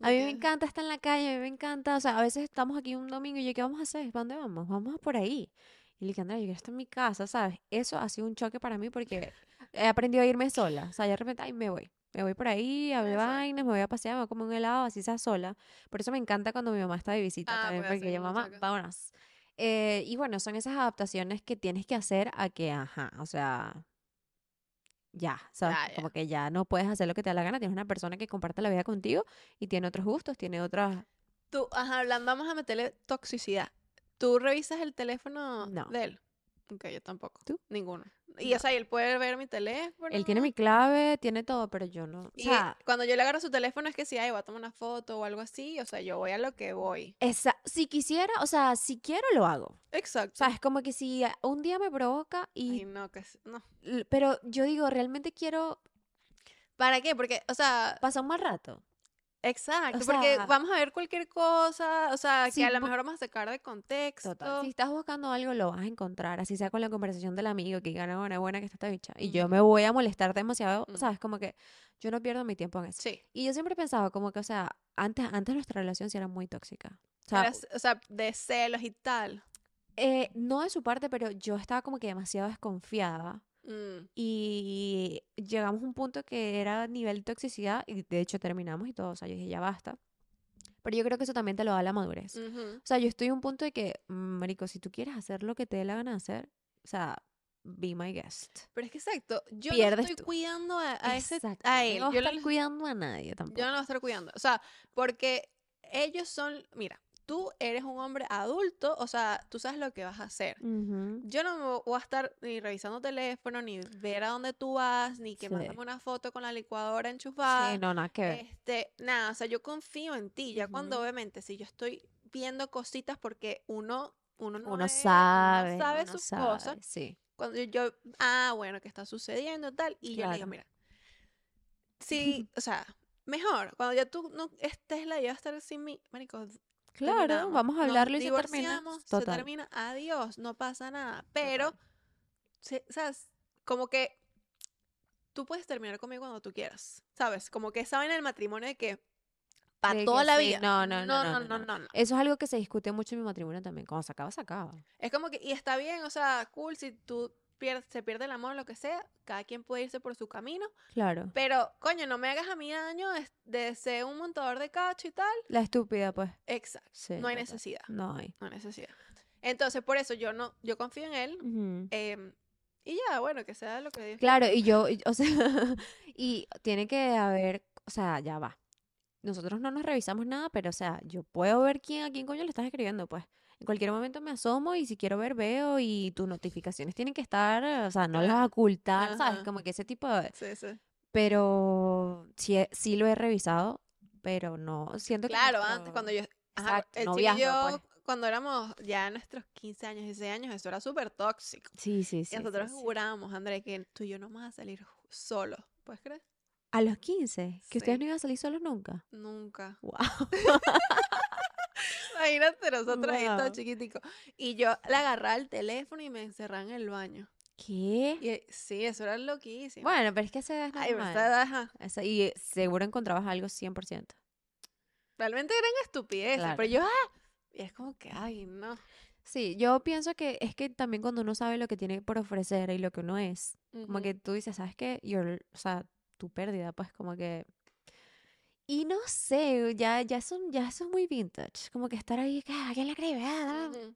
Speaker 1: A mí me encanta estar en la calle, a mí me encanta, o sea, a veces estamos aquí un domingo y yo, ¿qué vamos a hacer? ¿Para dónde vamos? Vamos a por ahí. Y le dije, Andrea, yo quiero estar en mi casa, ¿sabes? Eso ha sido un choque para mí porque he aprendido a irme sola. O sea, de repente, ay, me voy. Me voy por ahí, a ver vainas, me voy a pasear, me voy a comer un helado, así sea sola. Por eso me encanta cuando mi mamá está de visita
Speaker 2: Ah,
Speaker 1: también, porque yo, mamá,
Speaker 2: cosas.
Speaker 1: vámonos. Eh, y bueno, son esas adaptaciones que tienes que hacer a que, ajá, o sea, ya, ¿sabes?
Speaker 2: Ya, ya.
Speaker 1: Como que ya no puedes hacer lo que te da la gana. Tienes una persona que comparte la vida contigo y tiene otros gustos, tiene otras...
Speaker 2: Tú, ajá, hablando, vamos a meterle toxicidad. ¿Tú revisas el teléfono
Speaker 1: No.
Speaker 2: de él? Ok, yo tampoco.
Speaker 1: ¿Tú?
Speaker 2: Ninguno. Y o sea, él puede ver mi teléfono.
Speaker 1: Él tiene mi clave, tiene todo, pero yo no. O
Speaker 2: Y
Speaker 1: sea,
Speaker 2: cuando yo le agarro su teléfono es que si, ay, voy a tomar una foto o algo así, o sea, yo voy a lo que voy.
Speaker 1: esa, si quisiera, o sea, si quiero, lo hago. O
Speaker 2: Exacto.
Speaker 1: sea, es como que si a- un día me provoca y...
Speaker 2: Ay, no, que no.
Speaker 1: Pero yo digo, realmente quiero
Speaker 2: ¿Para qué? Porque, o sea,
Speaker 1: pasar un mal rato.
Speaker 2: Exacto,
Speaker 1: o
Speaker 2: porque vamos a ver cualquier cosa, o sea,
Speaker 1: Sí,
Speaker 2: que a lo mejor vamos a sacar de contexto.
Speaker 1: Total. Si estás buscando algo, lo vas a encontrar. Así sea con la conversación del amigo que gana buena, buena que está esta bicha. Y yo me voy a molestar demasiado. ¿sabes? Como que yo no pierdo mi tiempo en eso.
Speaker 2: Sí.
Speaker 1: Y yo siempre he pensado como que, o sea, antes, antes nuestra relación sí era muy tóxica. O sea,
Speaker 2: Era- o sea, de celos y tal.
Speaker 1: eh, no de su parte, pero yo estaba como que demasiado desconfiada.
Speaker 2: Mm,
Speaker 1: Y llegamos a un punto que era nivel toxicidad y de hecho terminamos y todo. O sea, yo dije, ya basta. Pero yo creo que eso también te lo da la madurez.
Speaker 2: ujú.
Speaker 1: O sea, yo estoy en un punto de que, mm, marico, si tú quieres hacer lo que te dé la gana de hacer, o sea, be my guest.
Speaker 2: Pero es que exacto, yo
Speaker 1: Pierdes
Speaker 2: no estoy
Speaker 1: tú.
Speaker 2: cuidando a, a ese a
Speaker 1: no
Speaker 2: él.
Speaker 1: voy a
Speaker 2: Yo, no,
Speaker 1: cuidando a nadie tampoco.
Speaker 2: yo no lo voy a estar cuidando. O sea, porque ellos son, mira, tú eres un hombre adulto, o sea, tú sabes lo que vas a hacer. Yo no me voy a estar ni revisando teléfono, ni ver a dónde tú vas, ni que
Speaker 1: Sí.
Speaker 2: mándame una foto con la licuadora enchufada.
Speaker 1: Sí, no, nada que ver.
Speaker 2: Este, nada, o sea, yo confío en ti. Ya cuando obviamente si yo estoy viendo cositas porque uno uno no
Speaker 1: uno
Speaker 2: es-
Speaker 1: sabe,
Speaker 2: uno sabe
Speaker 1: uno
Speaker 2: sus
Speaker 1: sabe,
Speaker 2: cosas.
Speaker 1: sí.
Speaker 2: Cuando yo, ah, bueno, que está sucediendo tal y yo le digo, mira. Sí, o sea, mejor, cuando ya tú no estés la ya estar sin mí, marico,
Speaker 1: Claro, vamos a
Speaker 2: Nos
Speaker 1: hablarlo y se termina.
Speaker 2: divorciamos, se
Speaker 1: Total.
Speaker 2: termina, adiós, no pasa nada. Pero, se- ¿sabes? Como que tú puedes terminar conmigo cuando tú quieras, ¿sabes? Como que vaina del matrimonio de que para toda la
Speaker 1: sí,
Speaker 2: vida.
Speaker 1: no, no, no,
Speaker 2: no,
Speaker 1: no,
Speaker 2: no,
Speaker 1: no.
Speaker 2: no, no.
Speaker 1: Eso es algo que se discute mucho en mi matrimonio también. Cuando se acaba, se acaba.
Speaker 2: Es como que, y está bien, o sea, cool, si tú pierdes, se pierde el amor, lo que sea, cada quien puede irse por su camino,
Speaker 1: Claro.
Speaker 2: pero, coño, no me hagas a mí daño de, de ser un montador de cacho y tal.
Speaker 1: La estúpida, pues.
Speaker 2: Exacto,
Speaker 1: Sí,
Speaker 2: no hay necesidad,
Speaker 1: No hay.
Speaker 2: no hay necesidad. Entonces, por eso yo no, yo confío en él, em, Y ya, bueno, que sea lo que Dios.
Speaker 1: Claro, y yo, y- o sea, y tiene que haber, o sea, ya va. Nosotros no nos revisamos nada, pero o sea, yo puedo ver quién a quién coño le estás escribiendo, pues. En cualquier momento me asomo y si quiero ver, veo y tus notificaciones tienen que estar, o sea, no las
Speaker 2: Claro.
Speaker 1: ocultar, ¿sabes? Como que ese tipo de...
Speaker 2: Sí, sí.
Speaker 1: Pero sí, he- sí lo he revisado, pero no, siento que
Speaker 2: Claro,
Speaker 1: nuestro-
Speaker 2: antes cuando yo... Ajá,
Speaker 1: Exacto,
Speaker 2: el
Speaker 1: no
Speaker 2: y
Speaker 1: viajando,
Speaker 2: yo,
Speaker 1: pues.
Speaker 2: cuando éramos ya nuestros 15 años, 16 años, eso era súper tóxico.
Speaker 1: Sí, sí,
Speaker 2: Y
Speaker 1: sí. sí,
Speaker 2: nosotros
Speaker 1: sí.
Speaker 2: jurábamos, André, que tú y yo no vamos a salir solos. ¿Puedes creer?
Speaker 1: A los 15, que ustedes
Speaker 2: Sí.
Speaker 1: no iban a salir solos nunca.
Speaker 2: Nunca.
Speaker 1: Wow.
Speaker 2: Imagínate nosotros ahí todo
Speaker 1: Wow.
Speaker 2: chiquitico. Y yo le agarraba el teléfono y me encerraba en el baño.
Speaker 1: ¿Qué?
Speaker 2: Y sí, eso era loquísimo.
Speaker 1: Bueno, pero es que edad es
Speaker 2: Ay,
Speaker 1: normal. Esa- y seguro encontrabas algo 100%.
Speaker 2: realmente eran estupideces.
Speaker 1: Claro.
Speaker 2: Pero yo, ah, y es como que, ay, no.
Speaker 1: Sí, yo pienso que es que también cuando uno sabe lo que tiene por ofrecer y lo que uno es, como que tú dices, ¿sabes qué? Your- o sea, tu pérdida, pues como que... Y no sé, ya, ya, son, ya eso es muy vintage, como que estar ahí, "Ah, ¿quién? Ah,
Speaker 2: Ujú.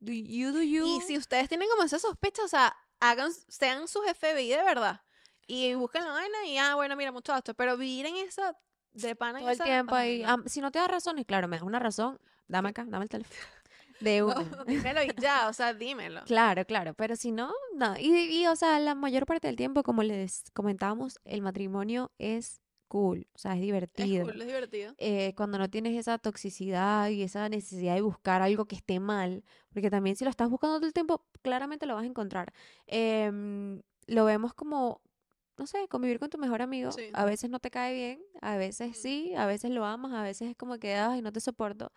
Speaker 1: do you do you.
Speaker 2: Y si ustedes tienen como esa sospecha, o sea, hagan, sean sus FBI de verdad. Y busquen la vaina y, ah, bueno, mira, muchachos, pero vivir en esa, de pana en
Speaker 1: Todo el
Speaker 2: esa-
Speaker 1: tiempo
Speaker 2: ay,
Speaker 1: ahí. si no te da razones, claro, me das una razón, dame acá, dame el teléfono. De una.
Speaker 2: No, dímelo y ya, o sea, dímelo.
Speaker 1: Claro, claro, pero si no, no. Y, y, o sea, la mayor parte del tiempo, como les comentábamos, el matrimonio es cool, o sea, es
Speaker 2: Es
Speaker 1: divertido.
Speaker 2: cool, es divertido.
Speaker 1: Eh, cuando no tienes esa toxicidad y esa necesidad de buscar algo que esté mal, porque también si lo estás buscando todo el tiempo, claramente lo vas a encontrar. Em, lo vemos como, no sé, convivir con tu mejor amigo.
Speaker 2: Sí.
Speaker 1: A veces no te cae bien, a veces sí, a veces lo amas, a veces es como que, ay, no te soporto.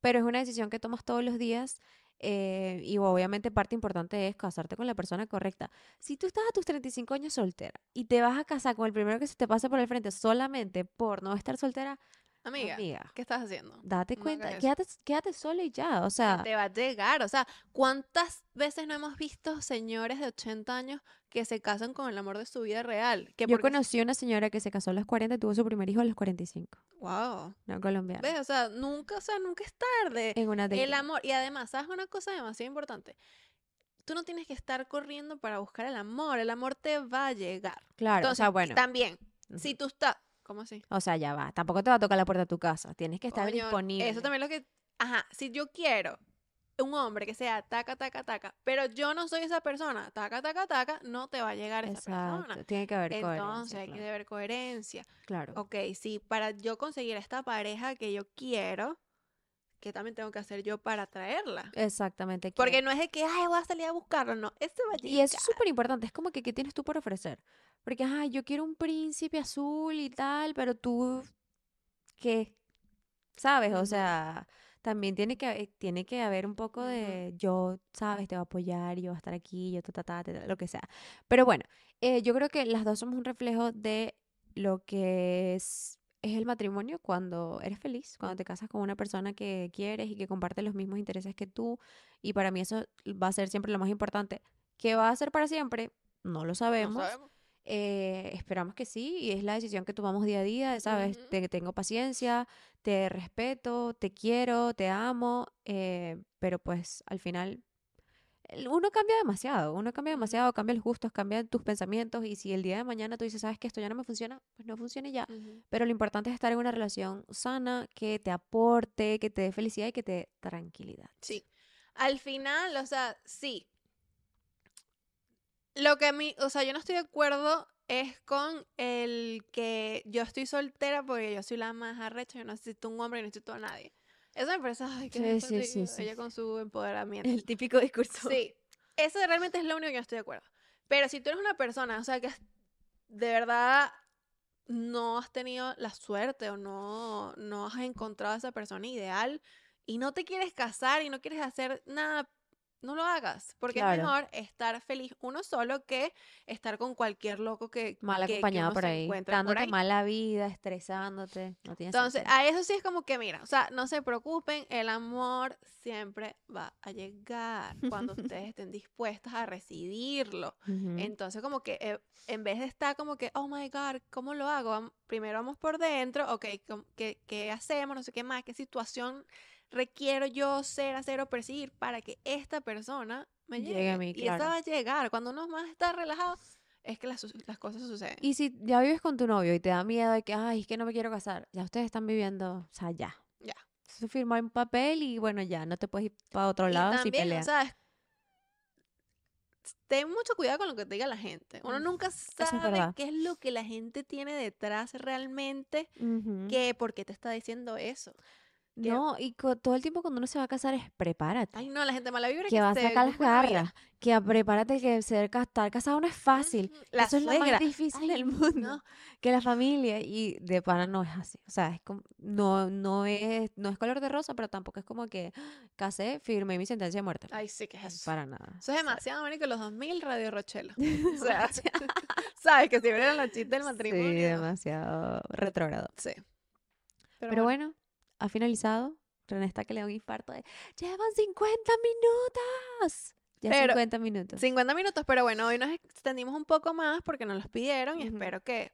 Speaker 1: Pero es una decisión que tomas todos los días eh, y obviamente parte importante es casarte con la persona correcta. Si tú estás a tus 35 años soltera y te vas a casar con el primero que se te pase por el frente solamente por no estar soltera,
Speaker 2: Amiga,
Speaker 1: amiga,
Speaker 2: ¿qué estás haciendo?
Speaker 1: date
Speaker 2: no
Speaker 1: cuenta, quédate, quédate sola y ya, o sea,
Speaker 2: te va a llegar. O sea, ¿cuántas veces no hemos visto señores de 80 años que se casan con el amor de su vida real? Que
Speaker 1: yo conocí una señora que se casó a los 40 y tuvo su primer hijo a los 45,
Speaker 2: Wow.
Speaker 1: una colombiana,
Speaker 2: ¿Ves? O sea, nunca, o sea, nunca es tarde.
Speaker 1: en una
Speaker 2: El amor. Y además, ¿sabes una cosa demasiado importante? Tú no tienes que estar corriendo para buscar el amor. El amor te va a llegar.
Speaker 1: Claro, o sea, bueno,
Speaker 2: también, si tú estás... ¿Cómo así?
Speaker 1: o sea, ya va, tampoco te va a tocar la puerta de tu casa, tienes que estar disponible.
Speaker 2: Eso también es lo que... Ajá, si yo quiero un hombre que sea taca, taca, taca, pero yo no soy esa persona, taca, taca, taca, no te va a llegar esa persona.
Speaker 1: Exacto, tiene que haber
Speaker 2: Entonces
Speaker 1: coherencia,
Speaker 2: hay que haber coherencia.
Speaker 1: claro.
Speaker 2: Ok, sí, para yo conseguir esta pareja que yo quiero, ¿qué también tengo que hacer yo para traerla?
Speaker 1: Exactamente.
Speaker 2: Porque
Speaker 1: que-
Speaker 2: no es de que, ay, voy a salir a buscarlo, no, este va a llegar.
Speaker 1: Y eso es súper importante, es como que ¿qué tienes tú por ofrecer? Porque, ajá, yo quiero un príncipe azul y tal, pero tú, ¿qué? ¿Sabes? O sea, también tiene que, haber- tiene que haber un poco de yo, ¿sabes? Te voy a apoyar, yo voy a estar aquí, yo ta, ta, ta, ta, ta, lo que sea. Pero bueno, eh, yo creo que las dos somos un reflejo de lo que es, es el matrimonio cuando eres feliz, cuando te casas con una persona que quieres y que comparte los mismos intereses que tú. Y para mí eso va a ser siempre lo más importante. ¿Qué va a ser para siempre? No lo
Speaker 2: No
Speaker 1: sabemos. Eh, esperamos que sí, y es la decisión que tomamos día a día, ¿sabes? Te tengo paciencia, te respeto, te quiero, te amo, eh, pero pues al final uno cambia demasiado, uno cambia demasiado, cambia los gustos, cambia tus pensamientos, y si el día de mañana tú dices, sabes que esto ya no me funciona, pues no funcione ya.
Speaker 2: Ujú.
Speaker 1: Pero lo importante es estar en una relación sana, que te aporte, que te dé felicidad y que te dé tranquilidad.
Speaker 2: Sí. Al final, o sea, sí. Lo que a mí, o sea, yo no estoy de acuerdo es con el que yo estoy soltera porque yo soy la más arrecha, yo no necesito un hombre, yo no necesito a nadie. Eso me parece, ay, qué
Speaker 1: Sí, sí, sí,
Speaker 2: ella con su empoderamiento.
Speaker 1: El típico discurso.
Speaker 2: Sí, eso realmente es lo único que no estoy de acuerdo. Pero si tú eres una persona, o sea, que de verdad no has tenido la suerte o no, no has encontrado a esa persona ideal y no te quieres casar y no quieres hacer nada, no lo hagas. Porque
Speaker 1: Claro.
Speaker 2: es mejor estar feliz uno solo que estar con cualquier loco que
Speaker 1: Mal
Speaker 2: que-
Speaker 1: acompañado por ahí,
Speaker 2: encuentre por
Speaker 1: dándote
Speaker 2: ahí.
Speaker 1: mala vida, estresándote. No
Speaker 2: Entonces,
Speaker 1: sentido.
Speaker 2: a eso sí es como que, mira, o sea, no se preocupen, el amor siempre va a llegar cuando ustedes estén dispuestas a recibirlo. Entonces, como que eh, en vez de estar como que, oh my God, ¿cómo lo hago? Primero vamos por dentro, ok, ¿qué, qué hacemos? No sé qué más, qué situación requiero yo ser, hacer o percibir para que esta persona me
Speaker 1: Llegue
Speaker 2: llegue.
Speaker 1: a mí,
Speaker 2: Y esa
Speaker 1: claro.
Speaker 2: va a llegar. Cuando uno más está relajado, es que las, las cosas suceden.
Speaker 1: Y si ya vives con tu novio y te da miedo de que, ay, es que no me quiero casar, ya ustedes están viviendo, o sea, ya.
Speaker 2: Ya.
Speaker 1: Se firma un papel y bueno, ya, no te puedes ir para otro
Speaker 2: Y
Speaker 1: lado si
Speaker 2: también,
Speaker 1: pelean.
Speaker 2: o sea, es- ten mucho cuidado con lo que te diga la gente. Uno nunca
Speaker 1: es
Speaker 2: sabe
Speaker 1: verdad.
Speaker 2: qué es lo que la gente tiene detrás realmente,
Speaker 1: Ujú.
Speaker 2: que por qué te está diciendo eso. Que-
Speaker 1: No, y todo el tiempo cuando uno se va a casar es prepárate.
Speaker 2: Ay, no, la gente mala vibra
Speaker 1: que va a sacar las garras, que prepárate que ser, estar casado no es fácil.
Speaker 2: La
Speaker 1: Eso es lo más difícil
Speaker 2: Ay,
Speaker 1: del mundo,
Speaker 2: no.
Speaker 1: que la familia y de pana no es así. O sea, es como, no, no es, no es color de rosa, pero tampoco es como que casé, firmé mi sentencia de muerte.
Speaker 2: Ay, sí, que es eso.
Speaker 1: Para nada.
Speaker 2: Eso es demasiado, Mónica, los 2000 Radio Rochela. O sea, sabes que si vieron los chistes del
Speaker 1: Sí,
Speaker 2: matrimonio.
Speaker 1: demasiado retrógrado.
Speaker 2: Sí.
Speaker 1: Pero, bueno, ha finalizado. René está que le da un infarto de, llevan 50 minutos. Ya
Speaker 2: Pero,
Speaker 1: 50 minutos.
Speaker 2: 50 minutos, pero bueno, hoy nos extendimos un poco más porque nos los pidieron y espero que,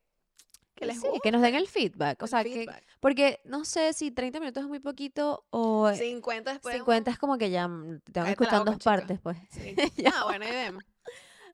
Speaker 2: que les
Speaker 1: Sí,
Speaker 2: guste
Speaker 1: que nos den el feedback. O
Speaker 2: el
Speaker 1: sea, que,
Speaker 2: feedback.
Speaker 1: porque no sé si 30 minutos es muy poquito o
Speaker 2: 50 después.
Speaker 1: 50 es como que ya mm, te van
Speaker 2: boca,
Speaker 1: dos partes, pues.
Speaker 2: Sí.
Speaker 1: Ya.
Speaker 2: Ah, bueno, ahí vemos.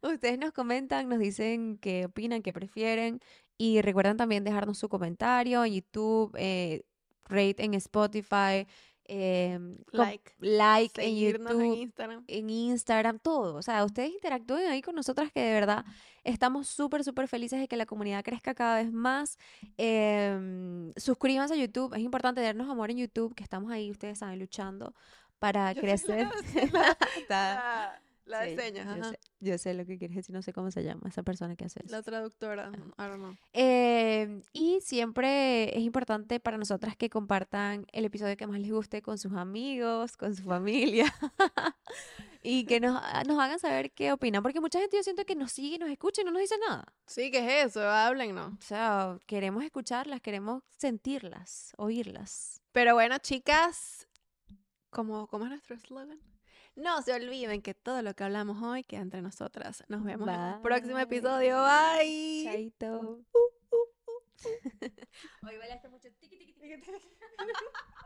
Speaker 1: Ustedes nos comentan, nos dicen qué opinan, qué prefieren. Y recuerden también dejarnos su comentario en YouTube, eh, rate en Spotify, em,
Speaker 2: Like.
Speaker 1: like en
Speaker 2: Seguirnos en
Speaker 1: YouTube,
Speaker 2: Instagram.
Speaker 1: en Instagram, todo. O sea, ustedes interactúen ahí con nosotras que de verdad estamos súper, súper felices de que la comunidad crezca cada vez más. Em, suscríbanse a YouTube. Es importante darnos amor en YouTube, que estamos ahí, ustedes saben, luchando para
Speaker 2: Yo
Speaker 1: crecer.
Speaker 2: la- de
Speaker 1: Sí,
Speaker 2: señas,
Speaker 1: yo
Speaker 2: ajá.
Speaker 1: sé, yo sé lo que quieres decir, no sé cómo se llama esa persona que hace eso.
Speaker 2: La traductora, I don't know.
Speaker 1: Eh, y siempre es importante para nosotras que compartan el episodio que más les guste con sus amigos, con su familia. y que nos, ah, nos hagan saber qué opinan. Porque mucha gente yo siento que nos sigue, nos escucha y no nos dice nada.
Speaker 2: Sí, ¿qué es eso? Háblennos.
Speaker 1: O sea, queremos escucharlas, queremos sentirlas, oírlas.
Speaker 2: Pero bueno, chicas, ¿cómo, cómo es nuestro eslogan? No se olviden que todo lo que hablamos hoy queda entre nosotras. Nos vemos en el próximo episodio. Bye.
Speaker 1: Chaito.
Speaker 2: Uh, uh, uh.
Speaker 1: Hoy bailaste mucho.